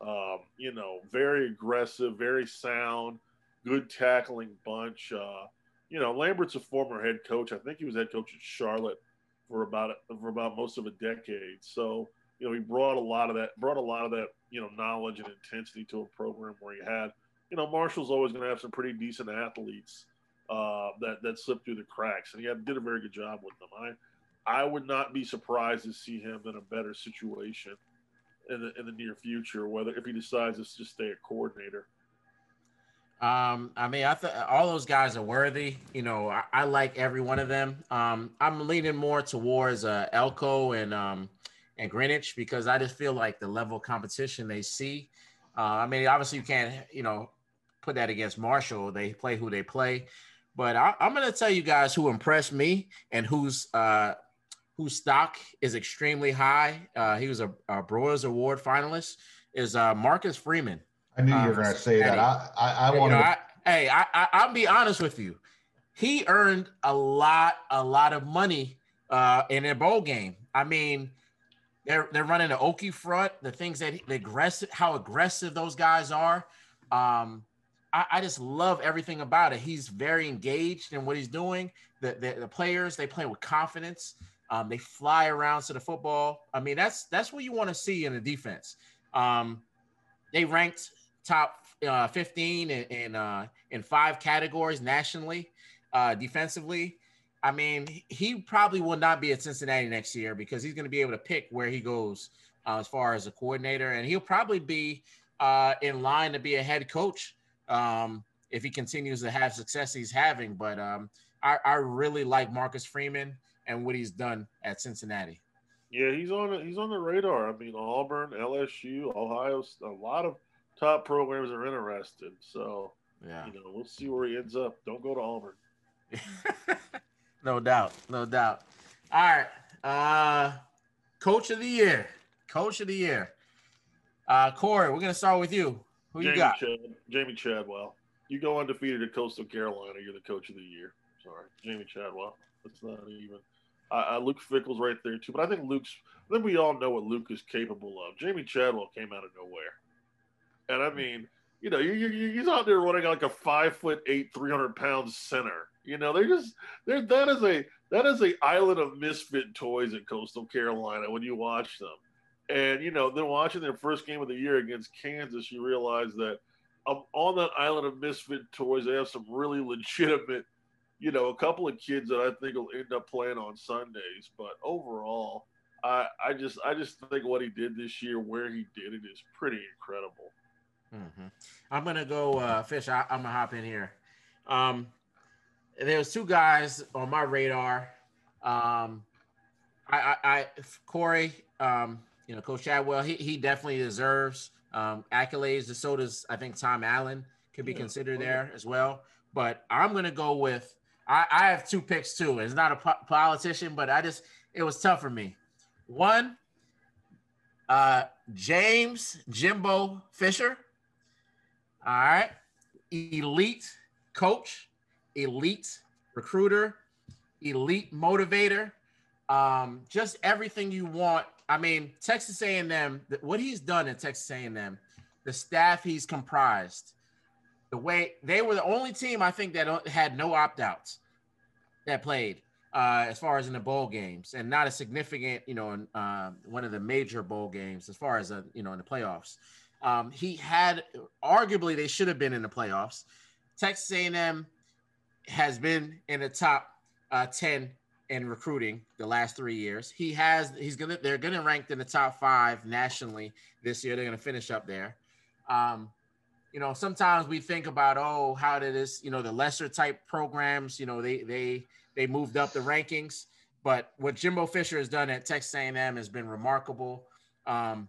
Um, you know, very aggressive, very sound, good tackling bunch. Uh, you know, Lambert's a former head coach. I think he was head coach at Charlotte for about for about most of a decade. So, you know, he brought a lot of that brought a lot of that you know knowledge and intensity to a program where you had you know Marshall's always going to have some pretty decent athletes uh, that that slip through the cracks, and he had, did a very good job with them. I I would not be surprised to see him in a better situation in the in the near future, whether if he decides to just stay a coordinator. Um, I mean, I think all those guys are worthy. You know, I, I, like every one of them. Um, I'm leaning more towards uh, Elko and um, and Grinch because I just feel like the level of competition they see. Uh, I mean, obviously you can't, you know, put that against Marshall. They play who they play, but I, am going to tell you guys who impressed me and whose uh, whose stock is extremely high. Uh, he was a, a Broyles Award finalist. Is uh, Marcus Freeman. I knew you were going to say that. I I, I. You know, I, hey, I, I I'll be honest with you. He earned a lot a lot of money uh, in a bowl game. I mean they're they're running the Okie front, the things that the aggressive, how aggressive those guys are. Um, I, I, just love everything about it. He's very engaged in what he's doing. The the, the players they play with confidence. Um, they fly around to the football. I mean, that's that's what you want to see in the defense. Um, they ranked top uh, 15 in in, uh, in five categories nationally uh, defensively. I mean, he probably will not be at Cincinnati next year because he's going to be able to pick where he goes uh, as far as a coordinator, and he'll probably be uh, in line to be a head coach um, if he continues to have success he's having. But um, I, I, really like Marcus Freeman and what he's done at Cincinnati. Yeah, he's on he's on the radar. I mean, Auburn, LSU, Ohio, a lot of top programs are interested. So, yeah, you know, we'll see where he ends up. Don't go to Auburn. *laughs* No doubt. No doubt. All right. Uh coach of the year. Coach of the year. Uh Corey, we're gonna start with you. Who Jamey you got? Chad, Jamey Chadwell. You go undefeated at Coastal Carolina, you're the coach of the year. Sorry. Jamey Chadwell. That's not even uh, Luke Fickell's right there too, but I think Luke's. I think we all know what Luke is capable of. Jamey Chadwell came out of nowhere, and I mean, you know, you, you, he's out there running like a five foot eight, three hundred pound center You know, they're just they're that is a that is a island of misfit toys at Coastal Carolina when you watch them. And you know, then watching their first game of the year against Kansas, you realize that um, on that island of misfit toys, they have some really legitimate, you know, a couple of kids that I think will end up playing on Sundays. But overall, I I just I just think what he did this year, where he did it, is pretty incredible. Mm-hmm. I'm gonna go uh, fish. I, am gonna hop in here. Um, there's two guys on my radar. Um, I, I, I Corey, um, you know, Coach Chadwell, he, he definitely deserves um, accolades. The so does I think Tom Allen could be yeah. considered there as well. But I'm gonna go with I, I have two picks too. It's not a po- politician, but I just it was tough for me. One, uh, James Jimbo Fisher. All right, elite coach, elite recruiter, elite motivator, um, just everything you want. I mean, Texas A&M, what he's done at Texas A&M, the staff he's comprised, the way they were the only team I think that had no opt-outs that played uh, as far as in the bowl games, and not a significant, you know, in, uh, one of the major bowl games as far as a, uh, you know in the playoffs. Um, he had arguably they should have been in the playoffs. Texas A&M has been in the top uh, 10 in recruiting the last three years. He has he's gonna they're gonna rank in the top five nationally this year. They're gonna finish up there. Um, you know, sometimes we think about oh, how did this, you know, the lesser type programs, you know, they they they moved up the rankings. But what Jimbo Fisher has done at Texas A&M has been remarkable. Um,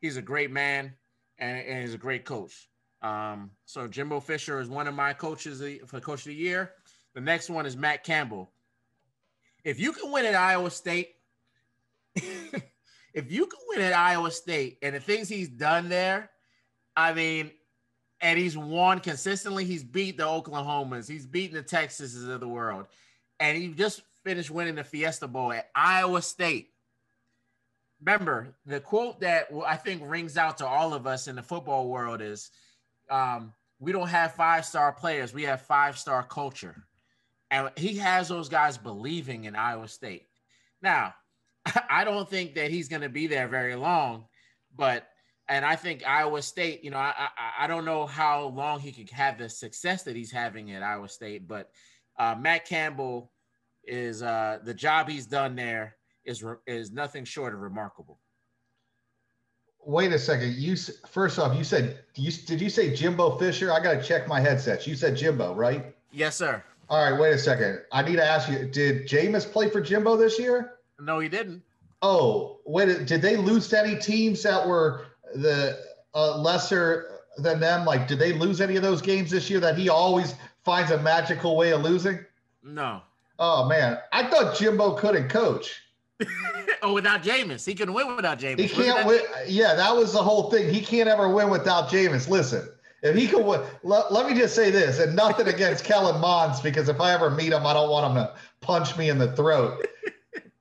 he's a great man and, and he's a great coach. Um, so Jimbo Fisher is one of my coaches for coach of the year. The next one is Matt Campbell. If you can win at Iowa State, *laughs* if you can win at Iowa State and the things he's done there, I mean, and he's won consistently. He's beat the Oklahomans. He's beaten the Texases of the world. And he just finished winning the Fiesta Bowl at Iowa State. Remember, the quote that I think rings out to all of us in the football world is um, we don't have five star players, we have five star culture. And he has those guys believing in Iowa State. Now, *laughs* I don't think that he's going to be there very long, but and I think Iowa State, you know, I, I, I don't know how long he could have the success that he's having at Iowa State, but uh, Matt Campbell is uh, the job he's done there is re- is nothing short of remarkable. Wait a second. You first off, you said you did you say Jimbo Fisher? I got to check my headsets. You said Jimbo, right? Yes, sir. All right. Wait a second. I need to ask you. Did Jameis play for Jimbo this year? No, he didn't. Oh, wait. Did they lose to any teams that were the uh, lesser than them? Like, did they lose any of those games this year that he always finds a magical way of losing? No. Oh man, I thought Jimbo couldn't coach. *laughs* oh, without Jameis, he can win without Jameis. He can't win. Yeah, that was the whole thing. He can't ever win without Jameis. Listen, if he could win, let, let me just say this, and nothing against *laughs* Kellen Monds, because if I ever meet him, I don't want him to punch me in the throat.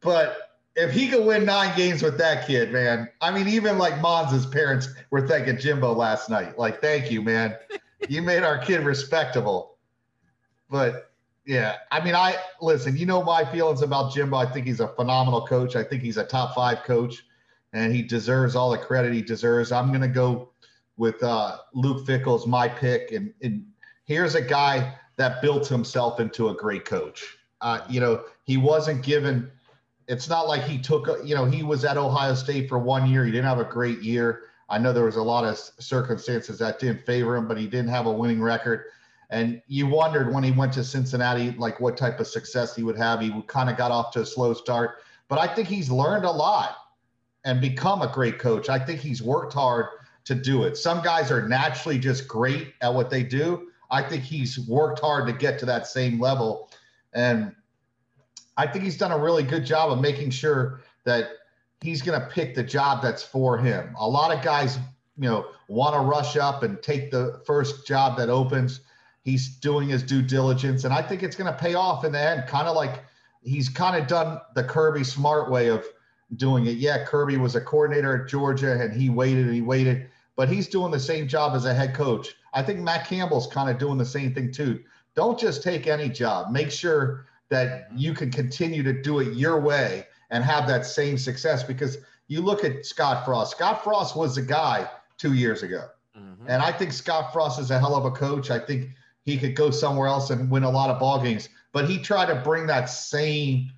But if he could win nine games with that kid, man, I mean, even like Mons' parents were thanking Jimbo last night. Like, thank you, man. You made our kid respectable. But yeah, I mean, I listen. You know my feelings about Jimbo. I think he's a phenomenal coach. I think he's a top five coach, and he deserves all the credit he deserves. I'm gonna go with uh, Luke Fickell's my pick, and, and here's a guy that built himself into a great coach. Uh, you know, he wasn't given. It's not like he took. You know, he was at Ohio State for one year. He didn't have a great year. I know there was a lot of circumstances that didn't favor him, but he didn't have a winning record. And you wondered when he went to Cincinnati, like what type of success he would have. He kind of got off to a slow start, but I think he's learned a lot and become a great coach. I think he's worked hard to do it. Some guys are naturally just great at what they do. I think he's worked hard to get to that same level. And I think he's done a really good job of making sure that he's going to pick the job that's for him. A lot of guys, you know, want to rush up and take the first job that opens he's doing his due diligence, and I think it's going to pay off in the end. Kind of like he's kind of done the Kirby Smart way of doing it. Yeah, Kirby was a coordinator at Georgia, and he waited and he waited, but he's doing the same job as a head coach. I think Matt Campbell's kind of doing the same thing too. don't just take any job. Make sure that you can continue to do it your way and have that same success because you look at Scott Frost. Scott Frost was the guy two years ago. Mm-hmm. And I think Scott Frost is a hell of a coach. I think he could go somewhere else and win a lot of ball games. But he tried to bring that same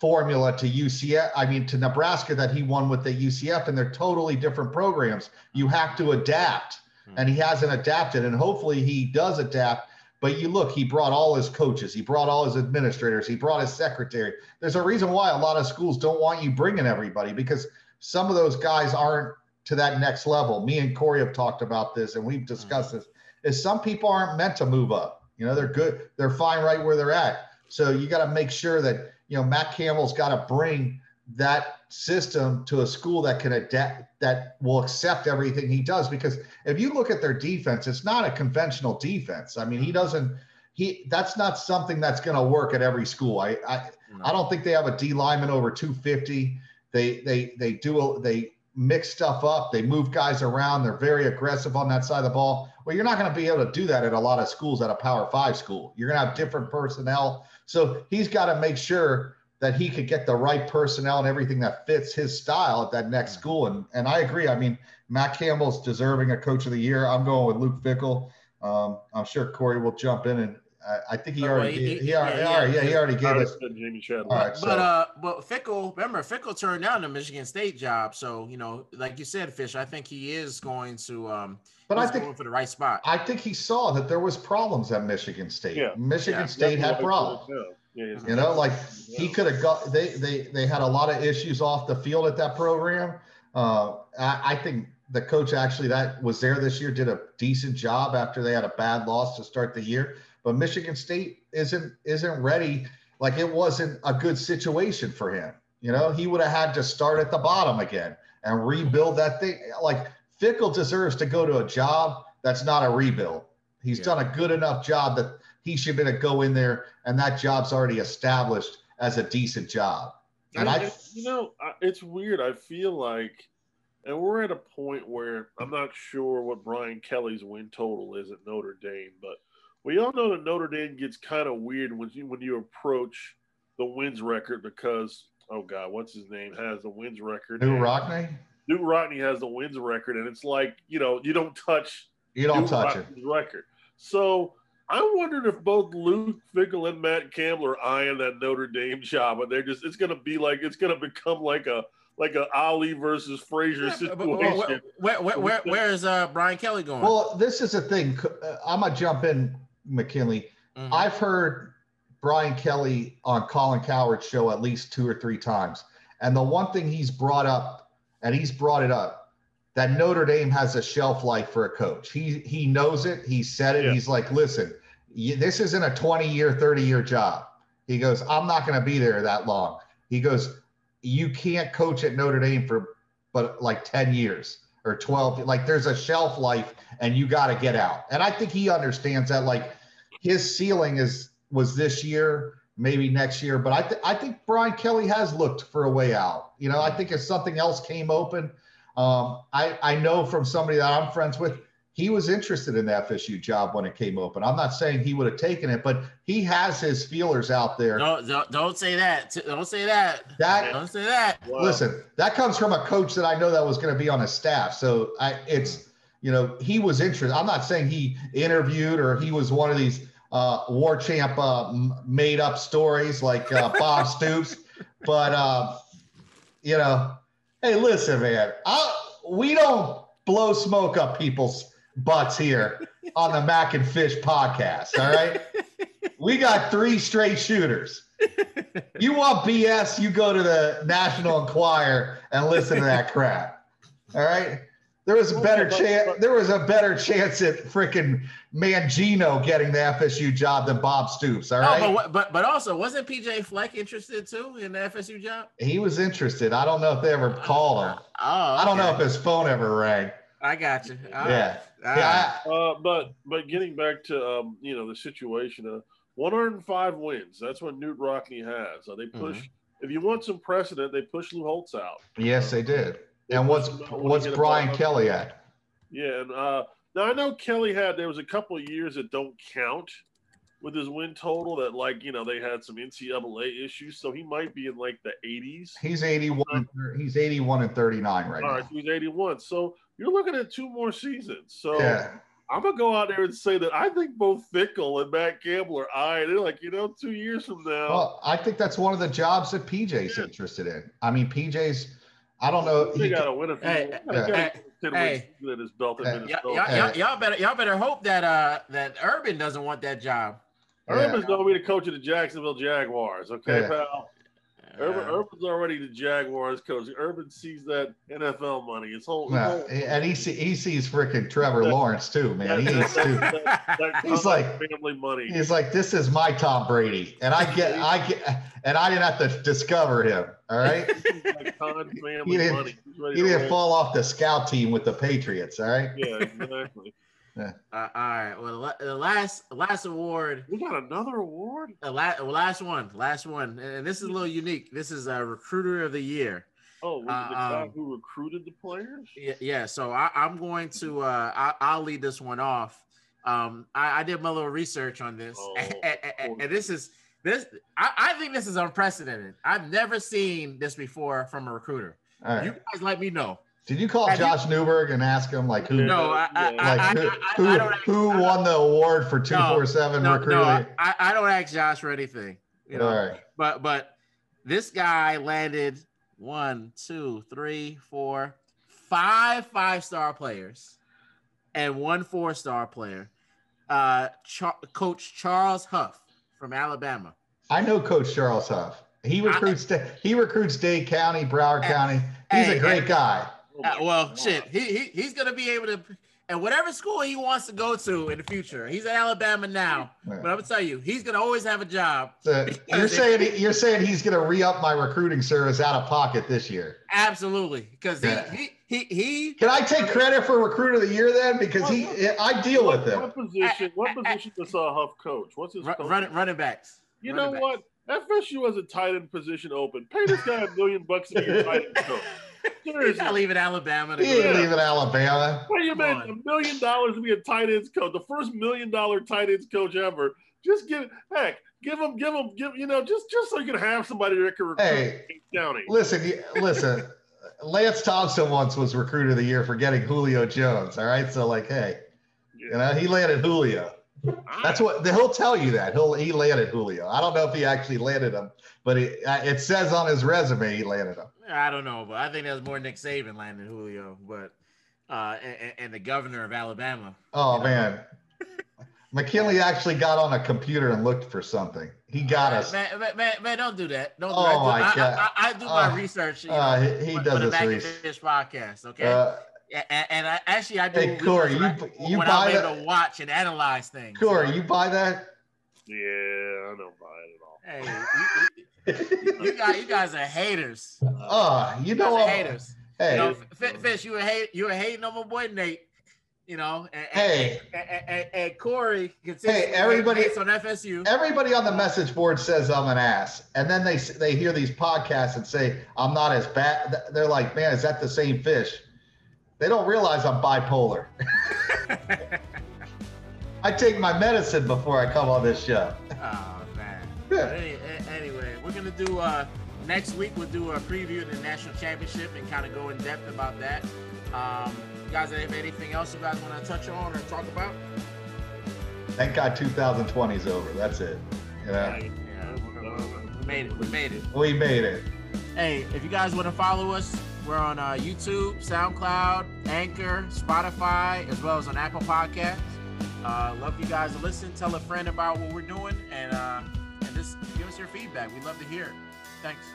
formula to UCF, I mean, to Nebraska that he won with the UCF, and they're totally different programs. You have to adapt, hmm. and he hasn't adapted, and hopefully he does adapt. But you look, he brought all his coaches, he brought all his administrators, he brought his secretary. There's a reason why a lot of schools don't want you bringing everybody because some of those guys aren't to that next level. Me and Corey have talked about this, and we've hmm. discussed this. Is some people aren't meant to move up. You know, they're good, they're fine right where they're at. So you got to make sure that you know Matt Campbell's got to bring that system to a school that can adapt that will accept everything he does. Because if you look at their defense it's not a conventional defense. I mean he doesn't he that's not something that's going to work at every school. I i, no. I don't think they have a d lineman over 250 they they they do a, they mix stuff up. They move guys around. They're very aggressive on that side of the ball well you're not going to be able to do that at a lot of schools at a power five school you're going to have different personnel so he's got to make sure that he could get the right personnel and everything that fits his style at that next school. And and I agree. I mean, Matt Campbell's deserving a coach of the year. I'm going with Luke Fickell. Um, I'm sure Corey will jump in and I, I think he oh, already he, he, he, already, yeah, yeah, yeah, he already gave us Jamey All right, so. But uh but Fickell, remember Fickell turned down the Michigan State job. So, you know, like you said, Fish, I think he is going to um but I think for the right spot. I think he saw that there was problems at Michigan State. Yeah. Michigan yeah, State had problems. You know, like he could have got they they they had a lot of issues off the field at that program. Uh, I, I think the coach actually that was there this year did a decent job after they had a bad loss to start the year. But Michigan State isn't isn't ready. Like it wasn't a good situation for him. You know, he would have had to start at the bottom again and rebuild that thing. Like Fickell deserves to go to a job that's not a rebuild. He's yeah. done a good enough job that he should be able to go in there and that job's already established as a decent job. And I, you know, it's weird. I feel like, and we're at a point where I'm not sure what Brian Kelly's win total is at Notre Dame, but we all know that Notre Dame gets kind of weird when you when you approach the wins record because oh god, what's his name has the wins record? Knute Rockne. Knute Rockne has the wins record, and it's like you know you don't touch you don't touch Rockne's it record. So I wondered if both Luke Fickell and Matt Campbell are eyeing that Notre Dame job, and they're just it's going to be like it's going to become like a like a Ali versus Frazier yeah, situation. Where, where, where, where is uh, Brian Kelly going? Well, this is the thing. Uh, I'm gonna jump in, McKinley. Mm-hmm. I've heard Brian Kelly on Colin Cowherd's show at least two or three times, and the one thing he's brought up, and he's brought it up, that Notre Dame has a shelf life for a coach. He he knows it. He said it. Yeah. He's like, listen, this isn't a 20 year, 30 year job. He goes, I'm not going to be there that long. He goes, you can't coach at Notre Dame for but like 10 years or 12. Like there's a shelf life, and you got to get out. And I think he understands that. Like his ceiling is was this year maybe next year. But I, th- I think Brian Kelly has looked for a way out. You know, I think if something else came open, um, I, I know from somebody that I'm friends with, he was interested in the FSU job when it came open. I'm not saying he would have taken it, but he has his feelers out there. Don't, don't, don't say that. Don't say that. That don't say that. Listen, that comes from a coach that I know that was going to be on his staff. So I, it's you know he was interested. I'm not saying he interviewed or he was one of these uh, war champ uh, made up stories like uh, Bob *laughs* Stoops, but uh, you know Hey, listen, man. I, we don't blow smoke up people's butts here on the Mack and Fish podcast. All right. we got three straight shooters. You want BS? You go to the National Enquirer and listen to that crap. All right. There was a better chance. There was a better chance at freaking Mangino getting the FSU job than Bob Stoops. All right. Oh, but, but but also wasn't PJ Fleck interested too in the FSU job? He was interested. I don't know if they ever called him. Oh, okay. I don't know if his phone ever rang. I got you. All yeah. Right. Yeah. Uh, but but getting back to um, you know the situation, uh, 105 wins. That's what Knute Rockne has. Uh, they push. Mm-hmm. If you want some precedent, they push Lou Holtz out. Yes, they did. And what's what's Brian Kelly at? Yeah, and uh, Now I know Kelly had there was a couple of years that don't count with his win total that like you know they had some NCAA issues, so he might be in like the 80s. He's 81. He's 81 and 39 right All now. right, so he's 81. So you're looking at two more seasons. So Yeah. I'm gonna go out there and say that I think both Fickell and Matt Campbell are eye. They're like, you know, two years from now. Well, I think that's one of the jobs that PJ's Yeah. interested in. I mean, PJ's. I don't know. they he- gotta win a few. Hey, they hey, hey. his belt in Hey. Y'all, better y'all better hope that uh that Urban doesn't want that job. Urban's gonna be the coach of the Jacksonville Jaguars. Okay, Yeah. pal. Urban, Urban's already the Jaguars coach. Urban sees that NFL money. His whole, his whole and he see, he sees freaking Trevor Lawrence too, man. He that- needs to. that- *laughs* that He's like- family money. He's like, this is my Tom Brady, and I get, I get, and I didn't have to discover him. All right, *laughs* like Con family He didn't- money. He didn't roll. fall off the scout team with the Patriots. All right. Yeah, exactly. *laughs* Uh, all right. Well, the last last award, We got another award. the la- last one, last one, and this is a little unique. This is a recruiter of the year. Oh, was it the Uh, guy um, who recruited the players? Yeah, yeah. So I, I'm going to uh, I, I'll lead this one off. Um, I, I did my little research on this, Oh, *laughs* and, and- and- and this is this. I, I think this is unprecedented. I've never seen this before from a recruiter. All right. You guys let me know. Did you call Have you- Josh Newberg and ask him like who, No, I, I, like who, I, I, who, don't. who won the award for two four seven no, recruiter? no, I, I I don't ask Josh for anything. You know, All right. but but this guy landed one, two, three, four, five five star players and one four star player. Uh, Char- Coach Charles Huff from Alabama. I know Coach Charles Huff. He recruits. Da- he recruits Dade County, Broward Hey, County. He's hey, a great hey. guy. Uh, well, God. shit, he, he he's gonna be able to, and whatever school he wants to go to in the future. He's at Alabama now, Yeah. but I'm gonna tell you, he's gonna always have a job. So *laughs* you're if- saying you're saying he's going to re up my recruiting service out of pocket this year. Absolutely, because he, Yeah. he he he Can I take credit for recruiter of the year then? Because he, I deal with What, him. what position? What position does uh, Huff coach? What's his run, coach? running running backs. You running know what? FSU has a tight end position open. Pay this guy a million bucks to be your *laughs* tight end coach. He's Seriously. not leaving Alabama. To He go. ain't leaving Alabama. What do you mean? A million dollars to be a tight ends coach, the first million dollar tight ends coach ever. Just give heck, give him, give him, give you know, just just so you can have somebody that can recruit Hey. County. Listen, you- *laughs* listen. Lance Thompson once was recruiter of the year for getting Julio Jones. All right, so like, hey, you know, he landed Julio. That's what he'll tell you that he'll he landed Julio. I don't know if he actually landed him, but it, it says on his resume he landed him. I don't know, but I think that's more Nick Saban landing Julio, but uh, and, and the governor of Alabama. Oh man, *laughs* McKinley actually got on a computer and looked for something. He got us. Man, man, man, don't do that. Don't do Oh, that. my I, God. I, I, I do my Uh, research. You uh, he- he for- does for the his research. Podcast. Okay. Uh, and, and I actually I do Hey, Corey, research you- when you I'm buy able that- to watch and analyze things. Corey, you buy that? Yeah, I don't buy it at all. Hey, you, you, you guys, you guys are haters. You Oh, you guys know are what? haters. Hey, You know, Fish, you were hate, you were hating on my boy Nate. You know, and, Hey. and, and, and, and Corey. Hey, everybody- on FSU. everybody on the message board says I'm an ass, and then they they hear these podcasts and say I'm not as bad. They're like, man, is that the same fish? They don't realize I'm bipolar. *laughs* I take my medicine before I come on this show. Oh man. Yeah. Any, anyway, we're gonna do uh next week. We'll do a preview of the national championship and kind of go in depth about that. Um, you guys have anything else you guys want to touch on or talk about? Thank God 2020 is over. That's it. You know, Yeah, we made it. We made it. we made it. Hey, if you guys want to follow us, we're on uh, YouTube, SoundCloud, Anchor, Spotify, as well as on Apple Podcasts. Uh, love you guys to listen. Tell a friend about what we're doing, and uh, and just give us your feedback. We'd love to hear it. Thanks.